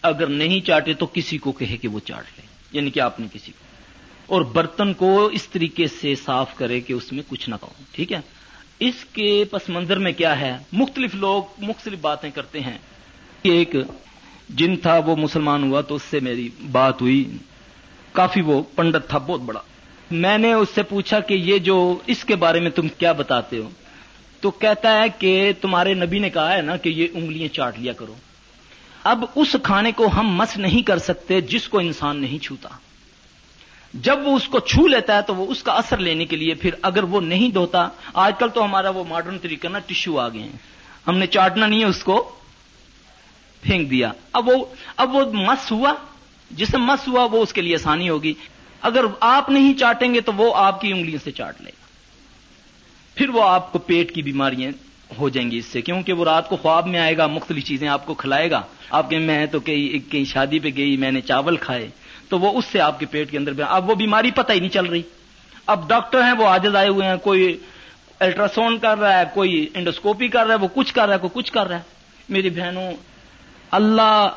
اگر نہیں چاٹے تو کسی کو کہے کہ وہ چاٹ لے یعنی کہ آپ نے کسی کو۔ اور برتن کو اس طریقے سے صاف کرے کہ اس میں کچھ نہ کہو، ٹھیک ہے؟ اس کے پس منظر میں کیا ہے؟ مختلف لوگ مختلف باتیں کرتے ہیں۔ ایک جن تھا وہ مسلمان ہوا تو اس سے میری بات ہوئی۔ کافی وہ پنڈت تھا، بہت بڑا۔ میں نے اس سے پوچھا کہ یہ جو اس کے بارے میں تم کیا بتاتے ہو؟ تو کہتا ہے کہ تمہارے نبی نے کہا ہے نا کہ یہ انگلیاں چاٹ لیا کرو۔ اب اس کھانے کو ہم مس نہیں کر سکتے جس کو انسان نہیں چھوتا۔ جب وہ اس کو چھو لیتا ہے تو وہ اس کا اثر لینے کے لیے پھر اگر وہ نہیں دھوتا، آج کل تو ہمارا وہ ماڈرن طریقہ نا ٹشو آ گئے ہیں۔ ہم نے چاٹنا نہیں ہے اس کو، پھینک دیا۔ اب وہ اب وہ مس ہوا، جسے مس ہوا وہ اس کے لیے آسانی ہوگی۔ اگر آپ نہیں چاٹیں گے تو وہ آپ کی انگلیوں سے چاٹ لے گا۔ پھر وہ آپ کو پیٹ کی بیماریاں ہو جائیں گی اس سے، کیونکہ وہ رات کو خواب میں آئے گا، مختلف چیزیں آپ کو کھلائے گا۔ آپ کے میں تو کئی کئی شادی پہ گئی، میں نے چاول کھائے۔ تو وہ اس سے آپ کے پیٹ کے اندر اب وہ بیماری پتہ ہی نہیں چل رہی۔ اب ڈاکٹر ہیں، وہ آجز آئے ہوئے ہیں، کوئی الٹراساؤنڈ کر رہا ہے، کوئی انڈوسکوپی کر رہا ہے، وہ کچھ کر رہا ہے، کوئی کچھ کر رہا ہے۔ میری بہنوں، اللہ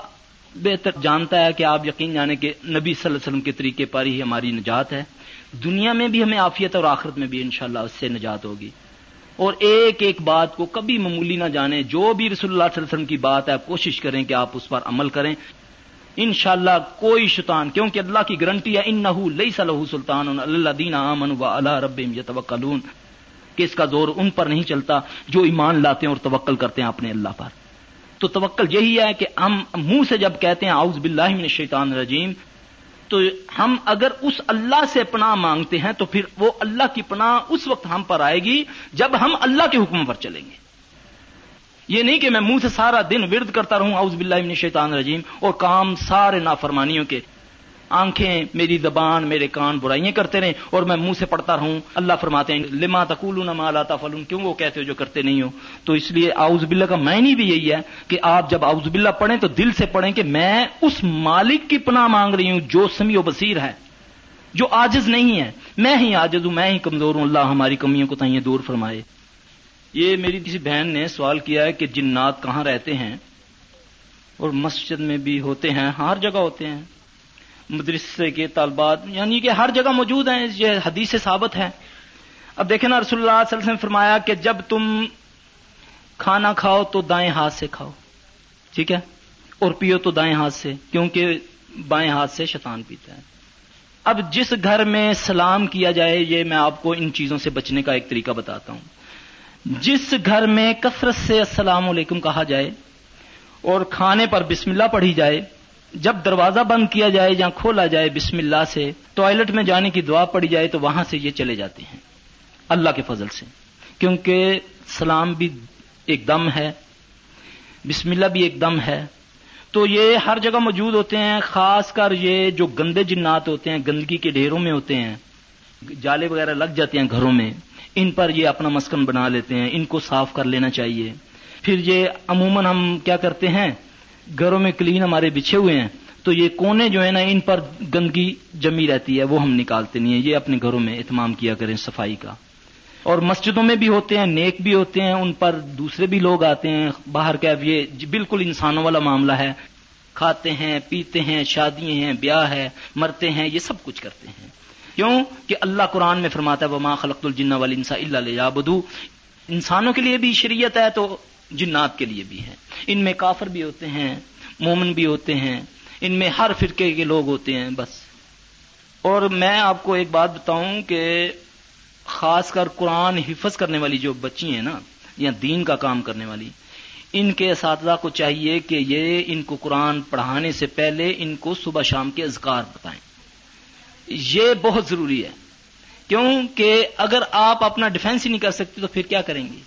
بہتر جانتا ہے کہ آپ یقین جانے کہ نبی صلی اللہ علیہ وسلم کے طریقے پر ہی ہماری نجات ہے۔ دنیا میں بھی ہمیں عافیت اور آخرت میں بھی انشاءاللہ اس سے نجات ہوگی۔ اور ایک ایک بات کو کبھی معمولی نہ جانے جو بھی رسول اللہ صلی اللہ علیہ وسلم کی بات ہے آپ کوشش کریں کہ آپ اس پر عمل کریں۔ انشاءاللہ کوئی شیطان، کیونکہ اللہ کی گارنٹی ہے ان نہ لئی سلطان اللہ دین امن و اللہ رب یتوکلون۔ کہ اس کا زور ان پر نہیں چلتا جو ایمان لاتے ہیں اور توکل کرتے ہیں اپنے اللہ پر۔ تو توکل یہی ہے کہ ہم منہ سے جب کہتے ہیں آؤز باللہ من الشیطان الرجیم، تو ہم اگر اس اللہ سے پناہ مانگتے ہیں تو پھر وہ اللہ کی پناہ اس وقت ہم پر آئے گی جب ہم اللہ کے حکم پر چلیں گے۔ یہ نہیں کہ میں منہ سے سارا دن ورد کرتا رہوں آؤز باللہ من الشیطان الرجیم، اور کام سارے نافرمانیوں کے۔ آنکھیں میری زبان، میرے کان برائیاں کرتے رہیں، اور میں منہ سے پڑھتا رہوں۔ اللہ فرماتے ہیں، لما تقول نما لاتا فلون کیوں وہ کہتے ہو جو کرتے نہیں ہو؟ تو اس لیے آؤز باللہ کا معنی بھی یہی ہے کہ آپ جب آؤز باللہ پڑھیں تو دل سے پڑھیں کہ میں اس مالک کی پناہ مانگ رہی ہوں جو سمی و بصیر ہے، جو آجز نہیں ہے۔ میں ہی آجز ہوں، میں ہی کمزور ہوں۔ اللہ ہماری کمیوں کو تائیں دور فرمائے۔ یہ میری کسی بہن نے سوال کیا ہے کہ جنات کہاں رہتے ہیں؟ اور مسجد میں بھی ہوتے ہیں، ہر جگہ ہوتے ہیں۔ مدرسے کے طالبات یعنی کہ ہر جگہ موجود ہیں، یہ حدیث سے ثابت ہے۔ اب دیکھیں نا، رسول اللہ صلی اللہ علیہ وسلم نے فرمایا کہ جب تم کھانا کھاؤ تو دائیں ہاتھ سے کھاؤ۔ ٹھیک ہے؟ اور پیو تو دائیں ہاتھ سے، کیونکہ بائیں ہاتھ سے شیطان پیتا ہے۔ اب جس گھر میں سلام کیا جائے، یہ میں آپ کو ان چیزوں سے بچنے کا ایک طریقہ بتاتا ہوں۔ جس گھر میں کثرت سے السلام علیکم کہا جائے اور کھانے پر بسم اللہ پڑھی جائے، جب دروازہ بند کیا جائے یا کھولا جائے بسم اللہ سے، ٹوائلٹ میں جانے کی دعا پڑی جائے تو وہاں سے یہ چلے جاتے ہیں۔ اللہ کے فضل سے۔ کیونکہ سلام بھی ایک دم ہے، بسم اللہ بھی ایک دم ہے۔ تو یہ ہر جگہ موجود ہوتے ہیں، خاص کر یہ جو گندے جنات ہوتے ہیں، گندگی کے ڈھیروں میں ہوتے ہیں۔ جالے وغیرہ لگ جاتے ہیں گھروں میں۔ ان پر یہ اپنا مسکن بنا لیتے ہیں، ان کو صاف کر لینا چاہیے۔ پھر یہ عموماً ہم کیا کرتے ہیں؟ گھروں میں کلین ہمارے بچھے ہوئے ہیں، تو یہ کونے جو ہے نا، ان پر گندگی جمی رہتی ہے، وہ ہم نکالتے نہیں ہیں۔ یہ اپنے گھروں میں اہتمام کیا کریں صفائی کا۔ اور مسجدوں میں بھی ہوتے ہیں، نیک بھی ہوتے ہیں، ان پر دوسرے بھی لوگ آتے ہیں۔ باہر کا یہ بالکل انسانوں والا معاملہ ہے۔ کھاتے ہیں، پیتے ہیں شادی ہیں، بیاہ ہے، مرتے ہیں، یہ سب کچھ کرتے ہیں۔ کیوں کہ اللہ قرآن میں فرماتا ہے وہ ماں خلق الجن والی انسا اللہ بدو انسانوں کے لیے بھی شریعت ہے تو جنات کے لیے بھی ہے۔ ان میں کافر بھی ہوتے ہیں، مومن بھی ہوتے ہیں، ان میں ہر فرقے کے لوگ ہوتے ہیں، بس۔ اور میں آپ کو ایک بات بتاؤں کہ خاص کر قرآن حفظ کرنے والی جو بچی ہیں نا، یا دین کا کام کرنے والی، ان کے اساتذہ کو چاہیے کہ یہ ان کو قرآن پڑھانے سے پہلے ان کو صبح شام کے اذکار بتائیں۔ یہ بہت ضروری ہے۔ کیونکہ اگر آپ اپنا ڈیفینس ہی نہیں کر سکتے تو پھر کیا کریں گے؟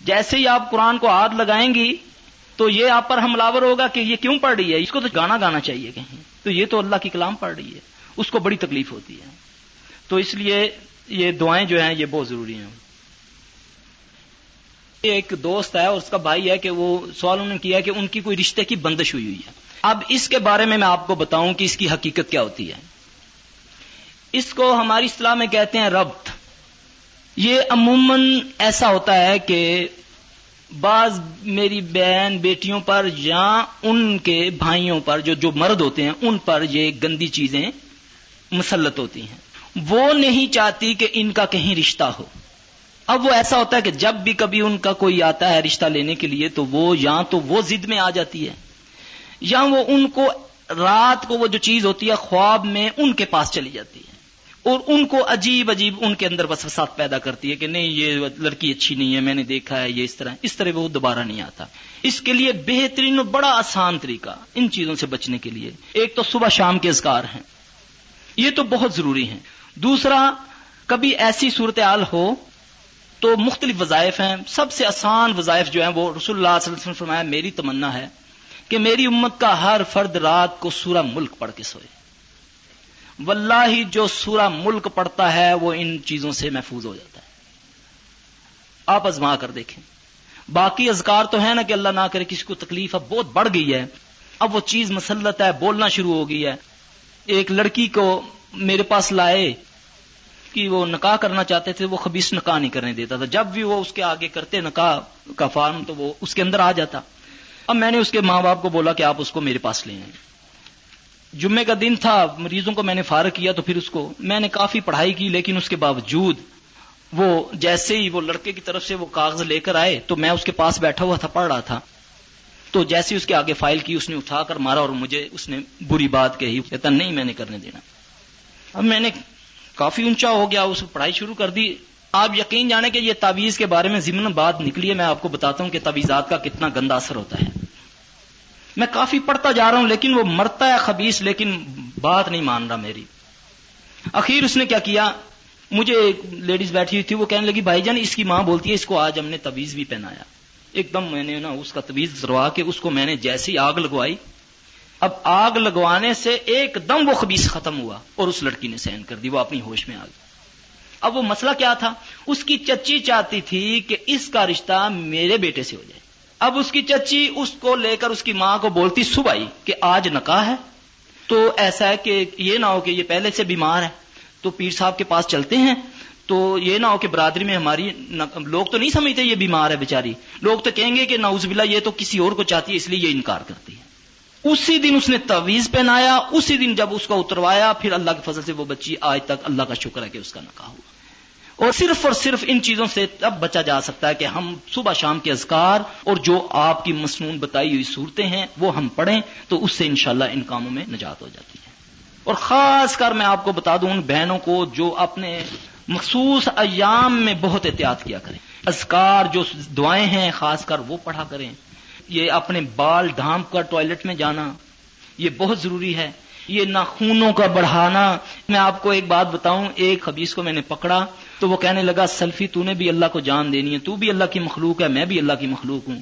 جیسے ہی آپ قرآن کو ہاتھ لگائیں گی تو یہ آپ پر حملہ ہوگا کہ یہ کیوں پڑھ رہی ہے؟ اس کو تو گانا گانا چاہیے کہیں۔ تو یہ تو اللہ کی کلام پڑھ رہی ہے۔ اس کو بڑی تکلیف ہوتی ہے۔ تو اس لیے یہ دعائیں جو ہیں یہ بہت ضروری ہیں۔ ایک دوست ہے اور اس کا بھائی ہے کہ وہ سوال انہوں نے کیا کہ ان کی کوئی رشتے کی بندش ہوئی ہوئی ہے۔ اب اس کے بارے میں میں آپ کو بتاؤں کہ اس کی حقیقت کیا ہوتی ہے۔ اس کو ہماری اصطلاح میں کہتے ہیں ربط۔ یہ عموماً ایسا ہوتا ہے کہ بعض میری بہن بیٹیوں پر یا ان کے بھائیوں پر جو جو مرد ہوتے ہیں، ان پر یہ گندی چیزیں مسلط ہوتی ہیں۔ وہ نہیں چاہتی کہ ان کا کہیں رشتہ ہو۔ اب وہ ایسا ہوتا ہے کہ جب بھی کبھی ان کا کوئی آتا ہے رشتہ لینے کے لیے، تو وہ یا تو وہ ضد میں آ جاتی ہے۔ یا وہ ان کو رات کو وہ جو چیز ہوتی ہے خواب میں ان کے پاس چلی جاتی ہے۔ اور ان کو عجیب عجیب ان کے اندر وسوسات پیدا کرتی ہے کہ نہیں، یہ لڑکی اچھی نہیں ہے، میں نے دیکھا ہے، یہ اس طرح اس طرح وہ دوبارہ نہیں آتا۔ اس کے لیے بہترین اور بڑا آسان طریقہ ان چیزوں سے بچنے کے لیے۔ ایک تو صبح شام کے اذکار ہیں۔ یہ تو بہت ضروری ہیں۔ دوسرا، کبھی ایسی صورتحال ہو تو مختلف وظائف ہیں۔ سب سے آسان وظائف جو ہیں وہ رسول اللہ صلی اللہ علیہ وسلم فرمایا، میری تمنا ہے کہ میری امت کا ہر فرد رات کو سورہ ملک پڑھ کے سوئے۔ واللہ جو سورہ ملک پڑتا ہے وہ ان چیزوں سے محفوظ ہو جاتا ہے۔ آپ ازما کر دیکھیں۔ باقی اذکار تو ہے نا کہ اللہ نہ کرے کسی کو تکلیف، اب بہت بڑھ گئی ہے۔ اب وہ چیز مسلط ہے، بولنا شروع ہو گئی ہے۔ ایک لڑکی کو میرے پاس لائے کہ وہ نکاح کرنا چاہتے تھے، وہ خبیص نکاح نہیں کرنے دیتا تھا۔ جب بھی وہ اس کے آگے کرتے نکاح کا فارم تو وہ اس کے اندر آ جاتا۔ اب میں نے اس کے ماں باپ کو بولا کہ آپ اس کو میرے پاس لے آئیں۔ جمعے کا دن تھا، مریضوں کو میں نے فارغ کیا تو پھر اس کو میں نے کافی پڑھائی کی، لیکن اس کے باوجود وہ جیسے ہی وہ لڑکے کی طرف سے وہ کاغذ لے کر آئے تو میں اس کے پاس بیٹھا ہوا تھا، پڑھ رہا تھا۔ تو جیسے اس کے آگے فائل کی اس نے اٹھا کر مارا اور مجھے اس نے بری بات کہی کہتا، نہیں، میں نے کرنے دینا۔ اب میں نے کافی اونچا ہو گیا، اس پڑھائی شروع کر دی۔ آپ یقین جانے کہ یہ تعویذ کے بارے میں ضمن بات نکلی ہے، میں آپ کو بتاتا ہوں کہ تعویذات کا کتنا گندا اثر ہوتا ہے۔ میں کافی پڑھتا جا رہا ہوں، لیکن وہ مرتا ہے خبیص، لیکن بات نہیں مان رہا میری۔ اخیر اس نے کیا کیا؟ مجھے ایک لیڈیز بیٹھی ہوئی تھی، وہ کہنے لگی، بھائی جان، اس کی ماں بولتی ہے، اس کو آج ہم نے تویز بھی پہنایا۔ ایک دم میں نے نا اس کا تویز ضروا کے اس کو میں نے جیسی آگ لگوائی۔ اب آگ لگوانے سے ایک دم وہ خبیص ختم ہوا اور اس لڑکی نے سہن کر دی، وہ اپنی ہوش میں آ گئی۔ اب وہ مسئلہ کیا تھا؟ اس کی چچی چاہتی تھی کہ اس کا رشتہ میرے بیٹے سے ہو جائے۔ اب اس کی چچی اس کو لے کر اس کی ماں کو بولتی، صبح ہی کہ آج نکاح ہے۔ تو ایسا ہے کہ یہ نہ ہو کہ یہ پہلے سے بیمار ہے تو پیر صاحب کے پاس چلتے ہیں۔ تو یہ نہ ہو کہ برادری میں ہماری لوگ تو نہیں سمجھتے یہ بیمار ہے بیچاری۔ لوگ تو کہیں گے کہ ناؤز بلا یہ تو کسی اور کو چاہتی ہے، اس لیے یہ انکار کرتی ہے۔ اسی دن اس نے تویز پہنایا۔ اسی دن جب اس کو اتروایا، پھر اللہ کے فضل سے وہ بچی۔ آج تک اللہ کا شکر ہے کہ اس کا نکاح ہوا۔ اور صرف اور صرف ان چیزوں سے تب بچا جا سکتا ہے کہ ہم صبح شام کے اذکار اور جو آپ کی مصنون بتائی ہوئی صورتیں ہیں، وہ ہم پڑھیں تو اس سے انشاءاللہ ان کاموں میں نجات ہو جاتی ہے۔ اور خاص کر میں آپ کو بتا دوں ان بہنوں کو جو اپنے مخصوص ایام میں بہت احتیاط کیا کریں۔ اذکار جو دعائیں ہیں، خاص کر وہ پڑھا کریں۔ یہ اپنے بال ڈھانپ کر ٹوائلٹ میں جانا، یہ بہت ضروری ہے۔ یہ ناخونوں کا بڑھانا۔ میں آپ کو ایک بات بتاؤں، ایک حبیز کو میں نے پکڑا تو وہ کہنے لگا، سلفی تو نے بھی اللہ کو جان دینی ہے، تو بھی اللہ کی مخلوق ہے، میں بھی اللہ کی مخلوق ہوں۔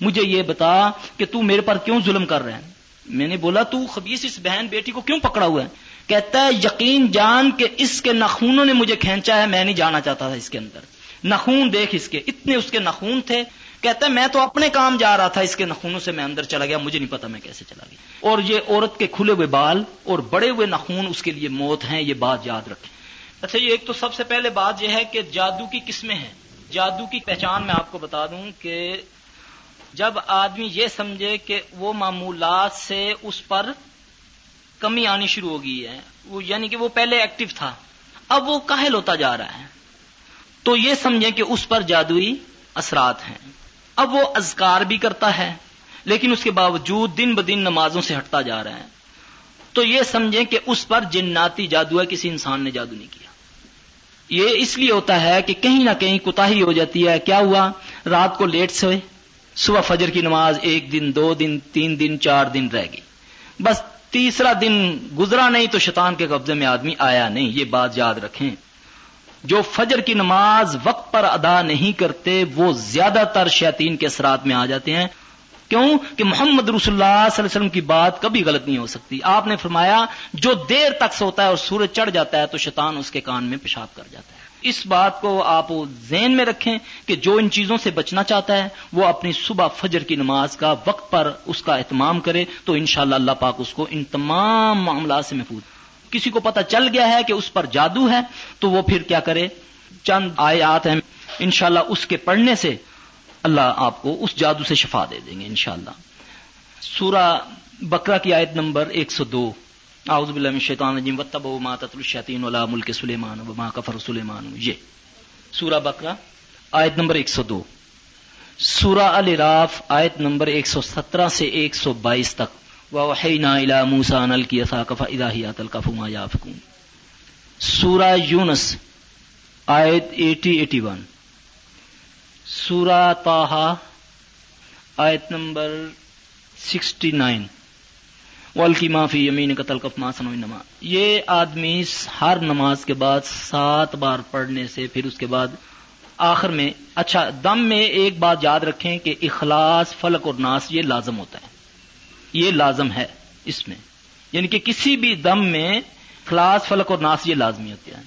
مجھے یہ بتا کہ تو میرے پر کیوں ظلم کر رہا ہے میں نے بولا، تو خبیص اس بہن بیٹی کو کیوں پکڑا ہوا ہے؟ کہتا ہے، یقین جان کہ اس کے نخونوں نے مجھے کھینچا ہے، میں نہیں جانا چاہتا تھا اس کے اندر۔ نخون دیکھ اس کے، اتنے اس کے نخون تھے کہتا ہے، میں تو اپنے کام جا رہا تھا، اس کے نخونوں سے میں اندر چلا گیا، مجھے نہیں پتا میں کیسے چلا گیا۔ اور یہ عورت کے کھلے ہوئے بال اور بڑے ہوئے نخون اس کے لیے موت ہیں، یہ بات یاد رکھیں۔ اچھا یہ ایک تو سب سے پہلے بات یہ ہے کہ جادو کی قسمیں ہیں۔ جادو کی پہچان میں آپ کو بتا دوں کہ جب آدمی یہ سمجھے کہ وہ معمولات سے اس پر کمی آنی شروع ہو گئی ہے، وہ یعنی کہ وہ پہلے ایکٹیو تھا، اب وہ کاہل ہوتا جا رہا ہے۔ تو یہ سمجھیں کہ اس پر جادوئی اثرات ہیں۔ اب وہ اذکار بھی کرتا ہے، لیکن اس کے باوجود دن بدن نمازوں سے ہٹتا جا رہا ہے۔ تو یہ سمجھیں کہ اس پر جناتی جادو ہے، کسی انسان نے جادو نہیں کیا۔ یہ اس لیے ہوتا ہے کہ کہیں نہ کہیں کوتا ہو جاتی ہے۔ کیا ہوا؟ رات کو لیٹ سے صبح فجر کی نماز ایک دن، دو دن، تین دن، چار دن رہ گئی۔ بس تیسرا دن گزرا نہیں تو شیطان کے قبضے میں آدمی آیا نہیں۔ یہ بات یاد رکھیں۔ جو فجر کی نماز وقت پر ادا نہیں کرتے، وہ زیادہ تر شیطین کے اثرات میں آ جاتے ہیں۔ کیوں؟ کہ محمد رسول اللہ صلی اللہ علیہ وسلم کی بات کبھی غلط نہیں ہو سکتی۔ آپ نے فرمایا، جو دیر تک سوتا ہے اور سورج چڑھ جاتا ہے تو شیطان اس کے کان میں پیشاب کر جاتا ہے۔ اس بات کو آپ ذہن میں رکھیں کہ جو ان چیزوں سے بچنا چاہتا ہے، وہ اپنی صبح فجر کی نماز کا وقت پر اس کا اہتمام کرے تو انشاءاللہ اللہ اللہ پاک اس کو ان تمام معاملات سے محفوظ کسی کو پتا چل گیا ہے کہ اس پر جادو ہے، تو وہ پھر کیا کرے؟ چند آیات ہیں، انشاءاللہ اس کے پڑھنے سے اللہ آپ کو اس جادو سے شفا دے دیں گے، انشاءاللہ۔ سورہ بکرا کی آیت نمبر ایک سو دو۔ اعوذ باللہ من الشیطان الرجیم وتبوا ما تتلو الشیاطین ولا ملک سلیمان وما کفر سلیمان۔ یہ سورہ بقرہ آیت نمبر 102 سورہ الاعراف آیت نمبر 117 سے 122 تک۔ ووحینا الی موسی ان القی عصاک فاذا هي تلقف ما یافکون سورہ یونس، آیت 80 81 سورہ طه آیت نمبر 69 والکی معافی یمین قتل کف ماسن نما یہ آدمی ہر نماز کے بعد سات بار پڑھنے سے پھر اس کے بعد آخر میں اچھا دم میں ایک بات یاد رکھیں کہ اخلاص، فلک اور ناس یہ لازم ہوتا ہے۔ یہ لازم ہے اس میں۔ یعنی کہ کسی بھی دم میں اخلاص فلک اور ناس یہ لازمی ہوتے ہیں۔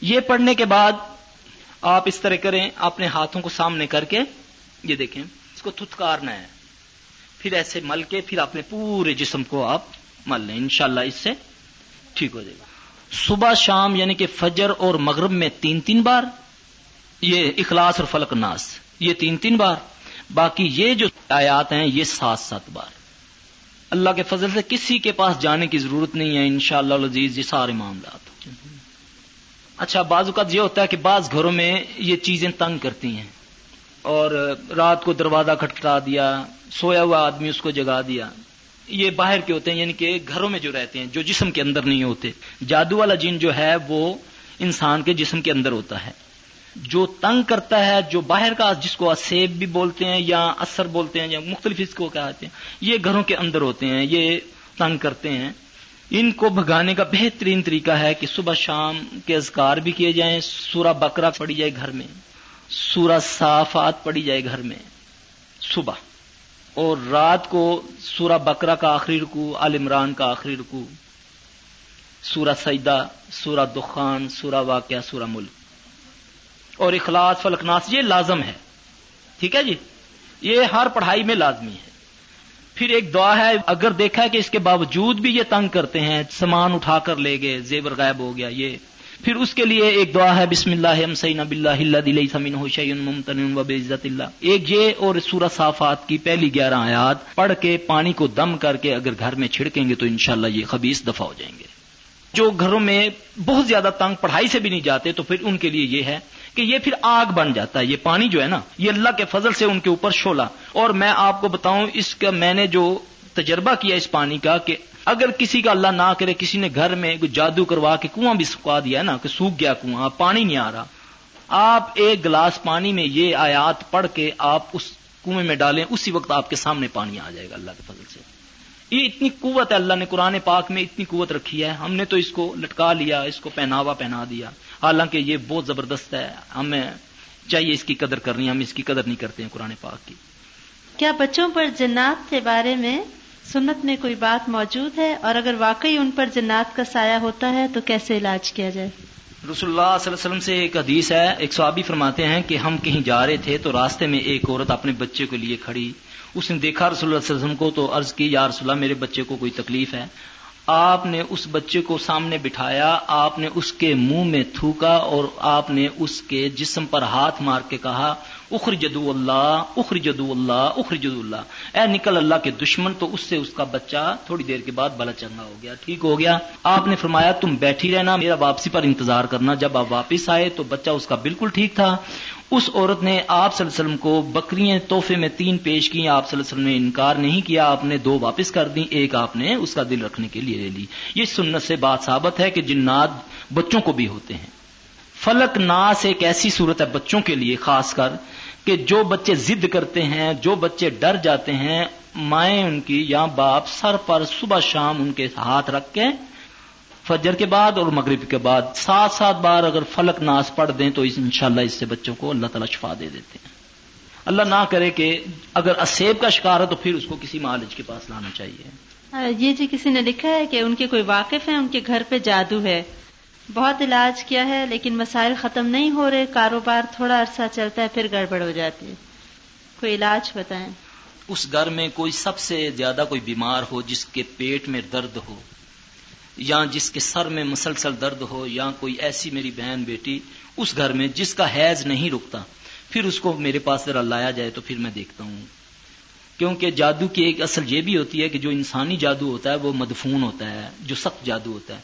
یہ پڑھنے کے بعد آپ اس طرح کریں، اپنے ہاتھوں کو سامنے کر کے یہ دیکھیں، اس کو تھتکارنا ہے۔ پھر ایسے مل کے پھر اپنے پورے جسم کو آپ مل لیں، انشاءاللہ اس سے ٹھیک ہو جائے گا۔ صبح، شام یعنی کہ فجر اور مغرب میں تین تین بار یہ اخلاص اور فلک ناس، یہ تین تین بار۔ باقی یہ جو آیات ہیں، یہ سات سات بار۔ اللہ کے فضل سے کسی کے پاس جانے کی ضرورت نہیں ہے، انشاءاللہ شاء اللہ یہ سارے معاملات۔ اچھا بعض اوقات یہ ہوتا ہے کہ بعض گھروں میں یہ چیزیں تنگ کرتی ہیں۔ اور رات کو دروازہ کھٹکھٹا دیا، سویا ہوا آدمی اس کو جگا دیا۔ یہ باہر کے ہوتے ہیں یعنی کہ گھروں میں جو رہتے ہیں، جو جسم کے اندر نہیں ہوتے۔ جادو والا جن جو ہے، وہ انسان کے جسم کے اندر ہوتا ہے۔ جو تنگ کرتا ہے، جو باہر کا جس کو اسیب بھی بولتے ہیں یا اثر بولتے ہیں یا مختلف اس کو کہتے ہیں، یہ گھروں کے اندر ہوتے ہیں، یہ تنگ کرتے ہیں۔ ان کو بھگانے کا بہترین طریقہ ہے کہ صبح شام کے اذکار بھی کیے جائیں، سورہ بکرا پڑی جائے گھر میں، سورہ صافات پڑی جائے گھر میں، صبح۔ اور رات کو سورہ بکرا کا آخری رکو عال عمران کا آخری رکو سورہ سیدہ سورہ دخان، سورہ واقعہ، سورہ ملک۔ اور اخلاص فلکناس یہ لازم ہے۔ ٹھیک ہے جی؟ یہ ہر پڑھائی میں لازمی ہے۔ پھر ایک دعا ہے، اگر دیکھا ہے کہ اس کے باوجود بھی یہ تنگ کرتے ہیں، سامان اٹھا کر لے گئے، زیور غائب ہو گیا، یہ۔ پھر اس کے لیے ایک دعا ہے، بسم اللہ ممتن و عزت اللہ۔ ایک یہ اور سورہ صافات کی پہلی گیارہ آیات، پڑھ کے پانی کو دم کر کے اگر گھر میں چھڑکیں گے تو انشاءاللہ یہ خبیص دفع ہو جائیں گے۔ جو گھروں میں بہت زیادہ تنگ پڑھائی سے بھی نہیں جاتے، تو پھر ان کے لیے یہ ہے کہ یہ پھر آگ بن جاتا ہے، یہ پانی جو ہے نا، یہ اللہ کے فضل سے ان کے اوپر شولا اور میں آپ کو بتاؤں، اس کا میں نے جو تجربہ کیا اس پانی کا کہ اگر کسی کا اللہ نہ کرے، کسی نے گھر میں جادو کروا کے کنواں بھی سکھا دیا ہے نا، کہ سوکھ گیا کنواں، پانی نہیں آ رہا۔ آپ ایک گلاس پانی میں یہ آیات پڑھ کے آپ اس کنویں میں ڈالیں، اسی وقت آپ کے سامنے پانی آ جائے گا اللہ کے فضل سے۔ یہ اتنی قوت ہے، اللہ نے قرآن پاک میں اتنی قوت رکھی ہے۔ ہم نے تو اس کو لٹکا لیا، اس کو پہناوا پہنا دیا۔ حالانکہ یہ بہت زبردست ہے۔ ہمیں چاہیے اس کی قدر کرنی ہم اس کی قدر نہیں کرتے ہیں قرآن پاک کی۔ کیا بچوں پر جنات کے بارے میں سنت میں کوئی بات موجود ہے؟ اور اگر واقعی ان پر جنات کا سایہ ہوتا ہے تو کیسے علاج کیا جائے؟ رسول اللہ صلی اللہ علیہ وسلم سے ایک حدیث ہے۔ ایک صحابی فرماتے ہیں کہ ہم کہیں جا رہے تھے تو راستے میں ایک عورت اپنے بچے کے لیے کھڑی۔ اس نے دیکھا رسول اللہ صلی اللہ علیہ وسلم کو تو عرض کی یا رسول اللہ میرے بچے کو کوئی تکلیف ہے؟ آپ نے اس بچے کو سامنے بٹھایا، آپ نے اس کے منہ میں تھوکا اور آپ نے اس کے جسم پر ہاتھ مار کے کہا اخر جدو اللہ اخر جدو اللہ اخر جدو اللہ۔ اے نکل اللہ کے دشمن، تو اس سے اس کا بچہ تھوڑی دیر کے بعد بلا چنگا ہو گیا۔ ٹھیک ہو گیا۔ آپ نے فرمایا، تم بیٹھی رہنا، میرا واپسی پر انتظار کرنا۔ جب آپ واپس آئے تو بچہ اس کا بالکل ٹھیک تھا۔ اس عورت نے آپ صلی اللہ علیہ وسلم کو بکریاں، تحفے میں تین پیش کی آپ صلی اللہ علیہ وسلم نے انکار نہیں کیا، آپ نے دو واپس کر دی ایک آپ نے اس کا دل رکھنے کے لیے لے لی۔ یہ سنت سے بات ثابت ہے کہ جنات بچوں کو بھی ہوتے ہیں۔ فلک ناس ایک ایسی صورت ہے بچوں کے لیے، خاص کر کہ جو بچے ضد کرتے ہیں، جو بچے ڈر جاتے ہیں، مائیں ان کی یا باپ سر پر صبح شام ان کے ہاتھ رکھ کے فجر کے بعد اور مغرب کے بعد سات سات بار اگر فلک ناس پڑھ دیں تو انشاءاللہ اس سے بچوں کو اللہ تعالیٰ شفا دے دیتے ہیں۔ اللہ نہ کرے کہ اگر اسیب کا شکار ہے تو پھر اس کو کسی مالج کے پاس لانا چاہیے۔ یہ جی کسی نے لکھا ہے کہ ان کے کوئی واقف ہیں ان کے گھر پہ جادو ہے۔ بہت علاج کیا ہے لیکن مسائل ختم نہیں ہو رہے کاروبار تھوڑا عرصہ چلتا ہے پھر گڑبڑ ہو جاتی ہے۔ کوئی علاج بتائیں۔ اس گھر میں کوئی سب سے زیادہ کوئی بیمار ہو جس کے پیٹ میں درد ہو یا جس کے سر میں مسلسل درد ہو یا کوئی ایسی میری بہن بیٹی اس گھر میں جس کا حیض نہیں رکتا، پھر اس کو میرے پاس ذرا لایا جائے تو پھر میں دیکھتا ہوں۔ کیونکہ جادو کی ایک اصل یہ بھی ہوتی ہے کہ جو انسانی جادو ہوتا ہے وہ مدفون ہوتا ہے، جو سخت جادو ہوتا ہے۔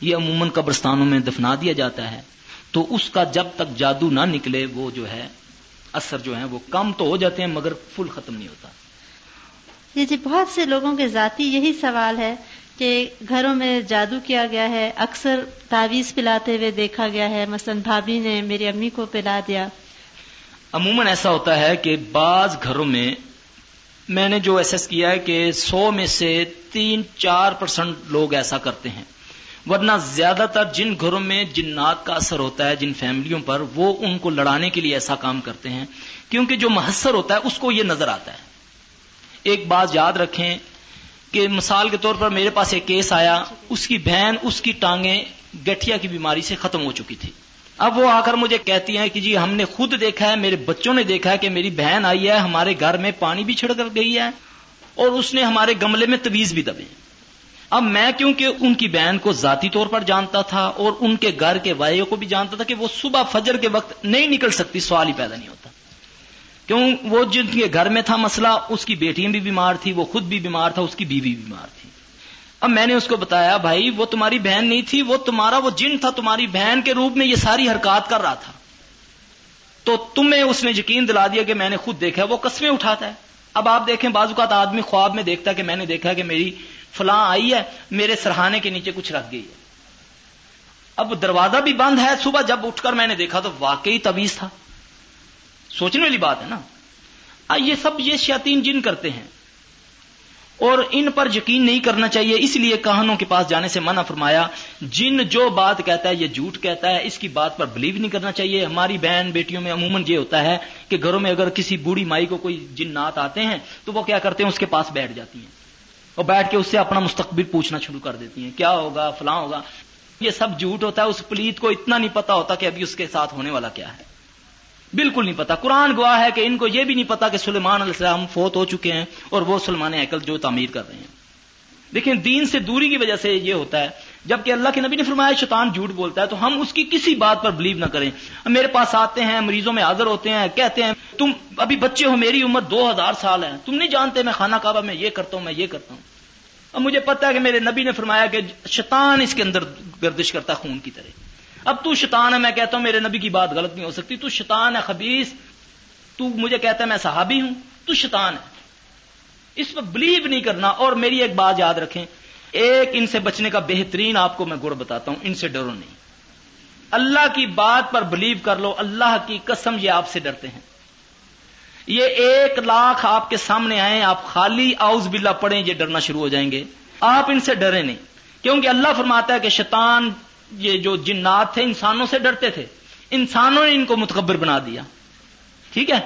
یہ عموماً قبرستانوں میں دفنا دیا جاتا ہے۔ تو اس کا جب تک جادو نہ نکلے، وہ جو ہے، اثر جو ہے وہ کم تو ہو جاتے ہیں، مگر فل ختم نہیں ہوتا۔ جی جی بہت سے لوگوں کے ذاتی یہی سوال ہے کہ گھروں میں جادو کیا گیا ہے، اکثر تعویذ پلاتے ہوئے دیکھا گیا ہے۔ مثلا بھابھی نے میری امی کو پلا دیا۔ عموماً ایسا ہوتا ہے کہ بعض گھروں میں میں نے جو ایسس کیا ہے کہ سو میں سے تین، چار پرسنٹ لوگ ایسا کرتے ہیں۔ ورنہ زیادہ تر جن گھروں میں جنات کا اثر ہوتا ہے، جن فیملیوں پر، وہ ان کو لڑانے کے لیے ایسا کام کرتے ہیں۔ کیونکہ جو محسر ہوتا ہے، اس کو یہ نظر آتا ہے۔ ایک بات یاد رکھیں کہ مثال کے طور پر میرے پاس ایک کیس آیا، اس کی بہن، اس کی ٹانگیں گٹھیا کی بیماری سے ختم ہو چکی تھی۔ اب وہ آ کر مجھے کہتی ہیں کہ جی ہم نے خود دیکھا ہے، میرے بچوں نے دیکھا ہے کہ میری بہن آئی ہے، ہمارے گھر میں پانی بھی چھڑ کر گئی ہے اور اس نے ہمارے گملے میں تویز بھی دبے اب میں کیونکہ ان کی بہن کو ذاتی طور پر جانتا تھا اور ان کے گھر کے وائیوں کو بھی جانتا تھا کہ وہ صبح فجر کے وقت نہیں نکل سکتی، سوال ہی پیدا نہیں ہوتا۔ کیوں؟ وہ جن کے گھر میں تھا مسئلہ، اس کی بیٹیاں بھی بیمار تھی وہ خود بھی بیمار تھا، اس کی بیوی بھی بیمار تھی۔ اب میں نے اس کو بتایا، بھائی، وہ تمہاری بہن نہیں تھی، وہ تمہارا، وہ جن تھا تمہاری بہن کے روپ میں یہ ساری حرکات کر رہا تھا۔ تو تمہیں اس نے یقین دلا دیا کہ میں نے خود دیکھا وہ قسمیں اٹھاتا ہے۔ اب آپ دیکھیں، بعض اوقات آدمی خواب میں دیکھتا ہے کہ میں نے دیکھا کہ میری فلاں آئی ہے، میرے سرحانے کے نیچے کچھ رکھ گئی ہے۔ اب دروازہ بھی بند ہے، صبح جب اٹھ کر میں نے دیکھا تو واقعی تویز تھا۔ سوچنے والی بات ہے نا۔ یہ سب یہ شیاتین جن کرتے ہیں، اور ان پر یقین نہیں کرنا چاہیے، اس لیے کہانوں کے پاس جانے سے منع فرمایا، جن جو بات کہتا ہے یہ جھوٹ کہتا ہے، اس کی بات پر بلیو نہیں کرنا چاہیے۔ ہماری بہن بیٹیوں میں عموماً یہ ہوتا ہے کہ گھروں میں اگر کسی بوڑھی مائی کو کوئی جنات آتے ہیں، تو وہ کیا کرتے ہیں؟ اس کے پاس بیٹھ جاتی ہیں۔ اور بیٹھ کے اس سے اپنا مستقبل پوچھنا شروع کر دیتی ہیں، کیا ہوگا، فلاں ہوگا۔ یہ سب جھوٹ ہوتا ہے، اس پلیت کو اتنا نہیں پتا ہوتا کہ ابھی اس کے ساتھ ہونے والا کیا ہے۔ بالکل نہیں پتا۔ قرآن گواہ ہے کہ ان کو یہ بھی نہیں پتا کہ سلیمان علیہ السلام فوت ہو چکے ہیں اور وہ سلمان ایکل جو تعمیر کر رہے ہیں۔ لیکن دین سے دوری کی وجہ سے یہ ہوتا ہے، جبکہ اللہ کے نبی نے فرمایا، شیطان جھوٹ بولتا ہے تو ہم اس کی کسی بات پر بلیو نہ کریں۔ میرے پاس آتے ہیں، مریضوں میں حاضر ہوتے ہیں، کہتے ہیں، تم ابھی بچے ہو، میری عمر دو ہزار سال ہے۔ تم نہیں جانتے، میں خانہ کعبہ میں یہ کرتا ہوں، میں یہ کرتا ہوں۔ اب مجھے پتا ہے کہ میرے نبی نے فرمایا کہ شیطان اس کے اندر گردش کرتا خون کی طرح۔ اب تو شیطان ہے، میں کہتا ہوں میرے نبی کی بات غلط نہیں ہو سکتی۔ تو شیطان ہے خبیص تو مجھے کہتا ہے میں صحابی ہوں۔ تو شیطان ہے۔ اس پر بلیو نہیں کرنا۔ اور میری ایک بات یاد رکھیں۔ ایک ان سے بچنے کا بہترین آپ کو میں گڑ بتاتا ہوں، ان سے ڈرو نہیں۔ اللہ کی بات پر بلیو کر لو، اللہ کی قسم یہ آپ سے ڈرتے ہیں۔ یہ ایک لاکھ آپ کے سامنے آئے آپ خالی آؤز بلا پڑھیں، یہ ڈرنا شروع ہو جائیں گے۔ آپ ان سے ڈرے نہیں۔ کیونکہ اللہ فرماتا ہے کہ شیطان یہ جو جنات تھے انسانوں سے ڈرتے تھے۔ انسانوں نے ان کو متکبر بنا دیا۔ ٹھیک ہے؟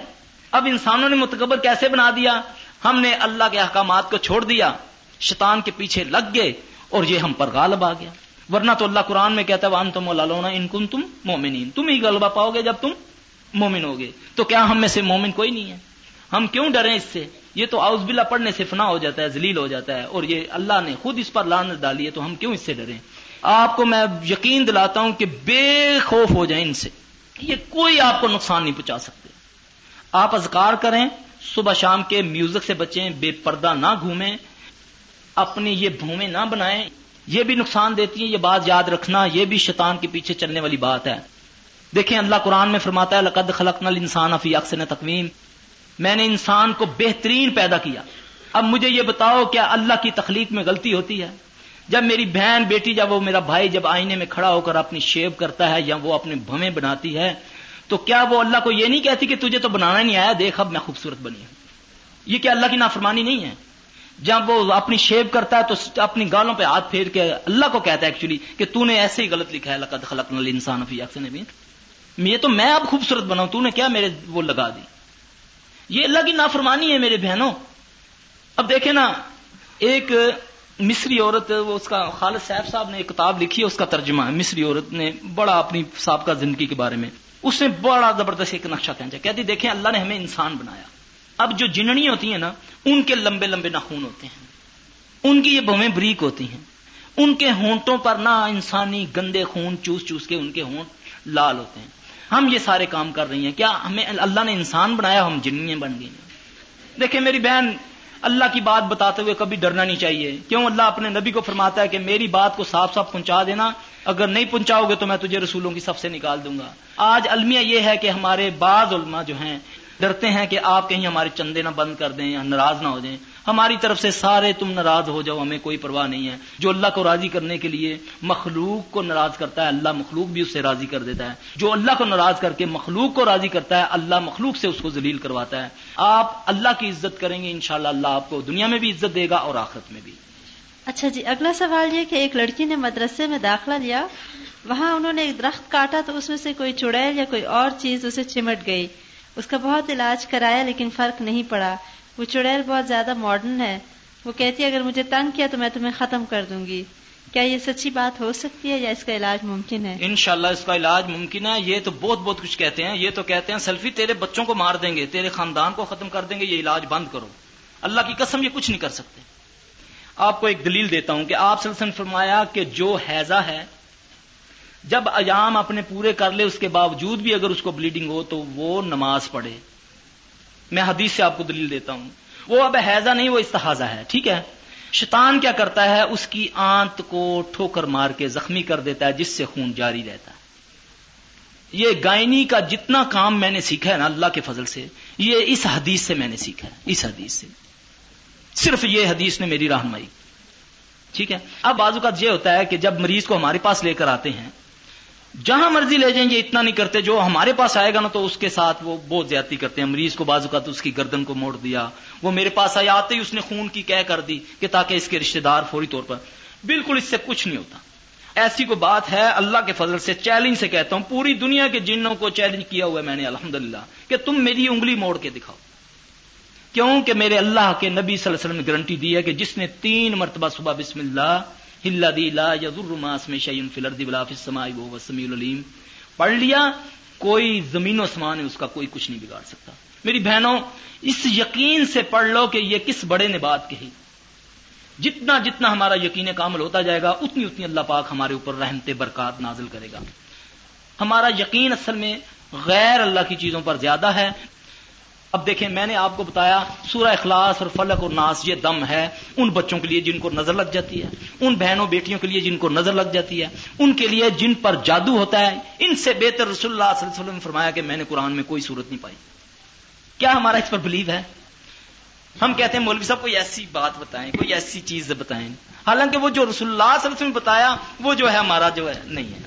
اب انسانوں نے متکبر کیسے بنا دیا؟ ہم نے اللہ کے احکامات کو چھوڑ دیا۔ شیطان کے پیچھے لگ گئے اور یہ ہم پر غالب آ گیا۔ ورنہ تو اللہ قرآن میں کہتا ہے وان تم لالونا ان کن تم مومنین تم ہی غلبہ پاؤ گے جب تم مومن ہوگے۔ تو کیا ہم میں سے مومن کوئی نہیں ہے؟ ہم کیوں ڈریں اس سے؟ یہ تو آؤز بلا پڑھنے سے فنا ہو جاتا ہے، ذلیل ہو جاتا ہے اور یہ اللہ نے خود اس پر لانت ڈالی ہے، تو ہم کیوں اس سے ڈریں؟ آپ کو میں یقین دلاتا ہوں کہ بے خوف ہو جائیں ان سے یہ کوئی آپ کو نقصان نہیں پہنچا سکتے۔ آپ اذکار کریں، صبح شام کے میوزک سے بچیں، بے پردہ نہ گھومیں، اپنی یہ بھومیں نہ بنائیں۔ یہ بھی نقصان دیتی ہیں، یہ بات یاد رکھنا، یہ بھی شیطان کے پیچھے چلنے والی بات ہے۔ دیکھیں، اللہ قرآن میں فرماتا ہے، لقد خلق نل انسان افی اکثر تقویم میں نے انسان کو بہترین پیدا کیا۔ اب مجھے یہ بتاؤ، کیا اللہ کی تخلیق میں غلطی ہوتی ہے؟ جب میری بہن بیٹی جب وہ میرا بھائی جب آئینے میں کھڑا ہو کر اپنی شیب کرتا ہے یا وہ اپنے بھویں بناتی ہے، تو کیا وہ اللہ کو یہ نہیں کہتی کہ تجھے تو بنانا نہیں آیا، دیکھ اب میں خوبصورت بنی ہوں۔ یہ کیا اللہ کی نافرمانی نہیں ہے؟ جب وہ اپنی شیو کرتا ہے تو اپنی گالوں پہ ہاتھ پھیر کے اللہ کو کہتا ہے ایکچولی کہ تو نے ایسے ہی غلط لکھا ہے، لقد خلق نل انسان یہ تو میں اب خوبصورت بناؤں، تو نے کیا میرے وہ لگا دی؟ یہ اللہ کی نافرمانی ہے میرے بہنوں۔ اب دیکھیں نا، ایک مصری عورت وہ اس کا خالد صاحب صاحب نے ایک کتاب لکھی ہے، اس کا ترجمہ ہے۔ مصری عورت نے بڑا اپنی سابقہ زندگی کے بارے میں، اس نے بڑا زبردست ایک نقشہ کھینچا کہتی دیکھیں، اللہ نے ہمیں انسان بنایا۔ اب جو جنڑی ہوتی ہیں نا، ان کے لمبے لمبے ناخون ہوتے ہیں۔ ان کی یہ بویں بریک ہوتی ہیں۔ ان کے ہونٹوں پر نہ انسانی گندے خون چوس چوس کے ان کے ہونٹ لال ہوتے ہیں۔ ہم یہ سارے کام کر رہی ہیں۔ کیا ہمیں اللہ نے انسان بنایا، ہم جنیاں بن گئی ہیں؟ دیکھیں، میری بہن اللہ کی بات بتاتے ہوئے کبھی ڈرنا نہیں چاہیے۔ کیوں اللہ اپنے نبی کو فرماتا ہے کہ میری بات کو صاف صاف پہنچا دینا۔ اگر نہیں پہنچاؤ گے تو میں تجھے رسولوں کی سب سے نکال دوں گا۔ آج المیہ یہ ہے کہ ہمارے بعض علماء جو ہیں، ڈرتے ہیں کہ آپ کہیں ہمارے چندے نہ بند کر دیں یا ناراض نہ ہو جائیں۔ ہماری طرف سے سارے تم ناراض ہو جاؤ، ہمیں کوئی پرواہ نہیں ہے۔ جو اللہ کو راضی کرنے کے لیے مخلوق کو ناراض کرتا ہے، اللہ مخلوق بھی اس سے راضی کر دیتا ہے۔ جو اللہ کو ناراض کر کے مخلوق کو راضی کرتا ہے، اللہ مخلوق سے اس کو ذلیل کرواتا ہے۔ آپ اللہ کی عزت کریں گے، انشاءاللہ اللہ آپ کو دنیا میں بھی عزت دے گا اور آخرت میں بھی۔ اچھا جی اگلا سوال یہ کہ ایک لڑکی نے مدرسے میں داخلہ لیا، وہاں انہوں نے ایک درخت کاٹا تو اس میں سے کوئی چڑیل یا کوئی اور چیز اسے چمٹ گئی۔ اس کا بہت علاج کرایا لیکن فرق نہیں پڑا۔ وہ چڑیل بہت زیادہ ماڈرن ہے۔ وہ کہتی ہے، اگر مجھے تنگ کیا تو میں تمہیں ختم کر دوں گی۔ کیا یہ سچی بات ہو سکتی ہے یا اس کا علاج ممکن ہے؟ انشاءاللہ اس کا علاج ممکن ہے۔ یہ تو بہت بہت کچھ کہتے ہیں۔ یہ تو کہتے ہیں، سیلفی تیرے بچوں کو مار دیں گے، تیرے خاندان کو ختم کر دیں گے، یہ علاج بند کرو۔ اللہ کی قسم، یہ کچھ نہیں کر سکتے۔ آپ کو ایک دلیل دیتا ہوں کہ آپ نے فرمایا کہ جو حیضہ ہے، جب ایام اپنے پورے کر لے، اس کے باوجود بھی اگر اس کو بلیڈنگ ہو تو وہ نماز پڑھے۔ میں حدیث سے آپ کو دلیل دیتا ہوں۔ وہ اب حیضہ نہیں، وہ استحاظہ ہے، ٹھیک ہے؟ شیطان کیا کرتا ہے؟ اس کی آنت کو ٹھوکر مار کے زخمی کر دیتا ہے، جس سے خون جاری رہتا ہے۔ یہ گائنی کا جتنا کام میں نے سیکھا ہے نا اللہ کے فضل سے، یہ اس حدیث سے میں نے سیکھا ہے، اس حدیث سے۔ صرف یہ حدیث نے میری رہنمائی۔ ٹھیک ہے؟ اب بازو کا یہ ہوتا ہے کہ جب مریض کو ہمارے پاس لے کر آتے ہیں جہاں مرضی لے جائیں گے، اتنا نہیں کرتے۔ جو ہمارے پاس آئے گا نا تو اس کے ساتھ وہ بہت زیادتی کرتے ہیں۔ مریض کو بازو کا تو اس کی گردن کو موڑ دیا۔ وہ میرے پاس آیا آتے ہی اس نے خون کی کہہ کر دی کہ تاکہ اس کے رشتہ دار فوری طور پر۔ بالکل اس سے کچھ نہیں ہوتا۔ ایسی کوئی بات ہے؟ اللہ کے فضل سے چیلنج سے کہتا ہوں۔ پوری دنیا کے جنوں کو چیلنج کیا ہوا ہے میں نے الحمد کہ تم میری انگلی موڑ کے دکھاؤ۔ کیوں؟ کہ میرے اللہ کے نبی صلی اللہ علیہ وسلم نے گارنٹی دی ہے کہ جس نے تین مرتبہ صبح بسم اللہ ہلا دی لا یذر ماس میں شعین فلر دی بلا فسمائی وہ سمی العلیم پڑھ لیا، کوئی زمین و سمان ہے اس کا کوئی کچھ نہیں بگاڑ سکتا۔ میری بہنوں، اس یقین سے پڑھ لو کہ یہ کس بڑے نے بات کہی جتنا جتنا ہمارا یقین کامل ہوتا جائے گا، اتنی اتنی اللہ پاک ہمارے اوپر رحمت برکات نازل کرے گا۔ ہمارا یقین اصل میں غیر اللہ کی چیزوں پر زیادہ ہے۔ اب دیکھیں میں نے آپ کو بتایا سورہ اخلاص اور فلک اور ناس یہ دم ہے ان بچوں کے لیے جن کو نظر لگ جاتی ہے، ان بہنوں بیٹیوں کے لیے جن کو نظر لگ جاتی ہے، ان کے لیے جن پر جادو ہوتا ہے، ان سے بہتر رسول اللہ صلی اللہ علیہ وسلم نے فرمایا کہ میں نے قرآن میں کوئی صورت نہیں پائی۔ کیا ہمارا اس پر بلیو ہے؟ ہم کہتے ہیں، مولوی صاحب، کوئی ایسی بات بتائیں، کوئی ایسی چیز بتائیں۔ حالانکہ وہ جو رسول اللہ صلی اللہ علیہ وسلم بتایا، وہ جو ہے ہمارا جو ہے، نہیں ہے۔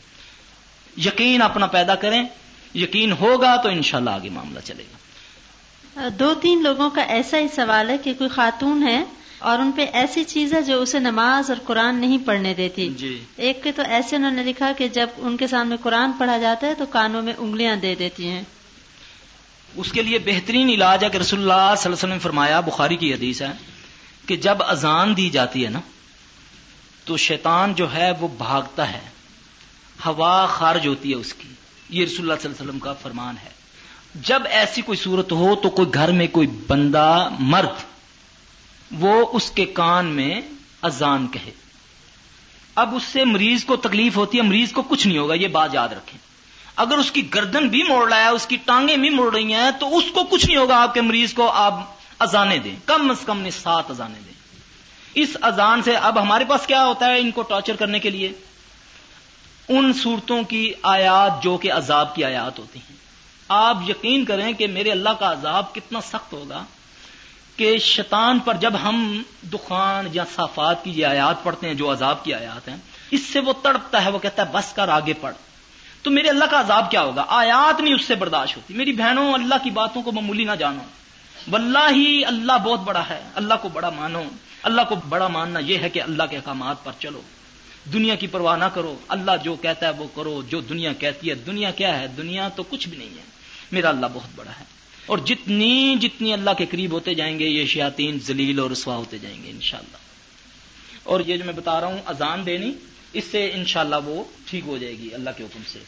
یقین اپنا پیدا کریں، یقین ہوگا تو انشاءاللہ آگے معاملہ چلے گا۔ دو تین لوگوں کا ایسا ہی سوال ہے کہ کوئی خاتون ہے اور ان پہ ایسی چیز ہے جو اسے نماز اور قرآن نہیں پڑھنے دیتی۔ جی۔ ایک کے تو ایسے انہوں نے لکھا کہ جب ان کے سامنے قرآن پڑھا جاتا ہے تو کانوں میں انگلیاں دے دیتی ہیں۔ اس کے لیے بہترین علاج ہے کہ رسول اللہ صلی اللہ علیہ وسلم نے فرمایا بخاری کی حدیث ہے کہ جب اذان دی جاتی ہے نا تو شیطان جو ہے وہ بھاگتا ہے ہوا خارج ہوتی ہے اس کی۔ یہ رسول اللہ صلی اللہ علیہ وسلم کا فرمان ہے۔ جب ایسی کوئی صورت ہو تو کوئی گھر میں کوئی بندہ مرد وہ اس کے کان میں اذان کہے۔ اب اس سے مریض کو تکلیف ہوتی ہے، مریض کو کچھ نہیں ہوگا، یہ بات یاد رکھیں۔ اگر اس کی گردن بھی موڑ رہا ہے اس کی ٹانگیں بھی موڑ رہی ہیں، تو اس کو کچھ نہیں ہوگا آپ کے مریض کو آپ اذانے دیں۔ کم از کم سات اذانے دیں۔ اس اذان سے اب ہمارے پاس کیا ہوتا ہے ان کو ٹارچر کرنے کے لیے؟ ان صورتوں کی آیات جو کہ عذاب کی آیات ہوتی ہیں۔ آپ یقین کریں کہ میرے اللہ کا عذاب کتنا سخت ہوگا کہ شیطان پر جب ہم دخان یا صافات کی یہ آیات پڑھتے ہیں، جو عذاب کی آیات ہیں، اس سے وہ تڑپتا ہے، وہ کہتا ہے، بس کر، آگے پڑھ۔ تو میرے اللہ کا عذاب کیا ہوگا؟ آیات نہیں اس سے برداشت ہوتی۔ میری بہنوں، اللہ کی باتوں کو معمولی نہ جانو۔ واللہ ہی اللہ بہت بڑا ہے۔ اللہ کو بڑا مانو۔ اللہ کو بڑا ماننا یہ ہے کہ اللہ کے احکامات پر چلو۔ دنیا کی پرواہ نہ کرو۔ اللہ جو کہتا ہے وہ کرو۔ جو دنیا کہتی ہے، دنیا کیا ہے؟ دنیا تو کچھ بھی نہیں ہے۔ میرا اللہ بہت بڑا ہے۔ اور جتنی جتنی اللہ کے قریب ہوتے جائیں گے، یہ شیاطین ذلیل اور رسوا ہوتے جائیں گے انشاءاللہ۔ اور یہ جو میں بتا رہا ہوں، اذان دینی، اس سے انشاءاللہ وہ ٹھیک ہو جائے گی اللہ کے حکم سے۔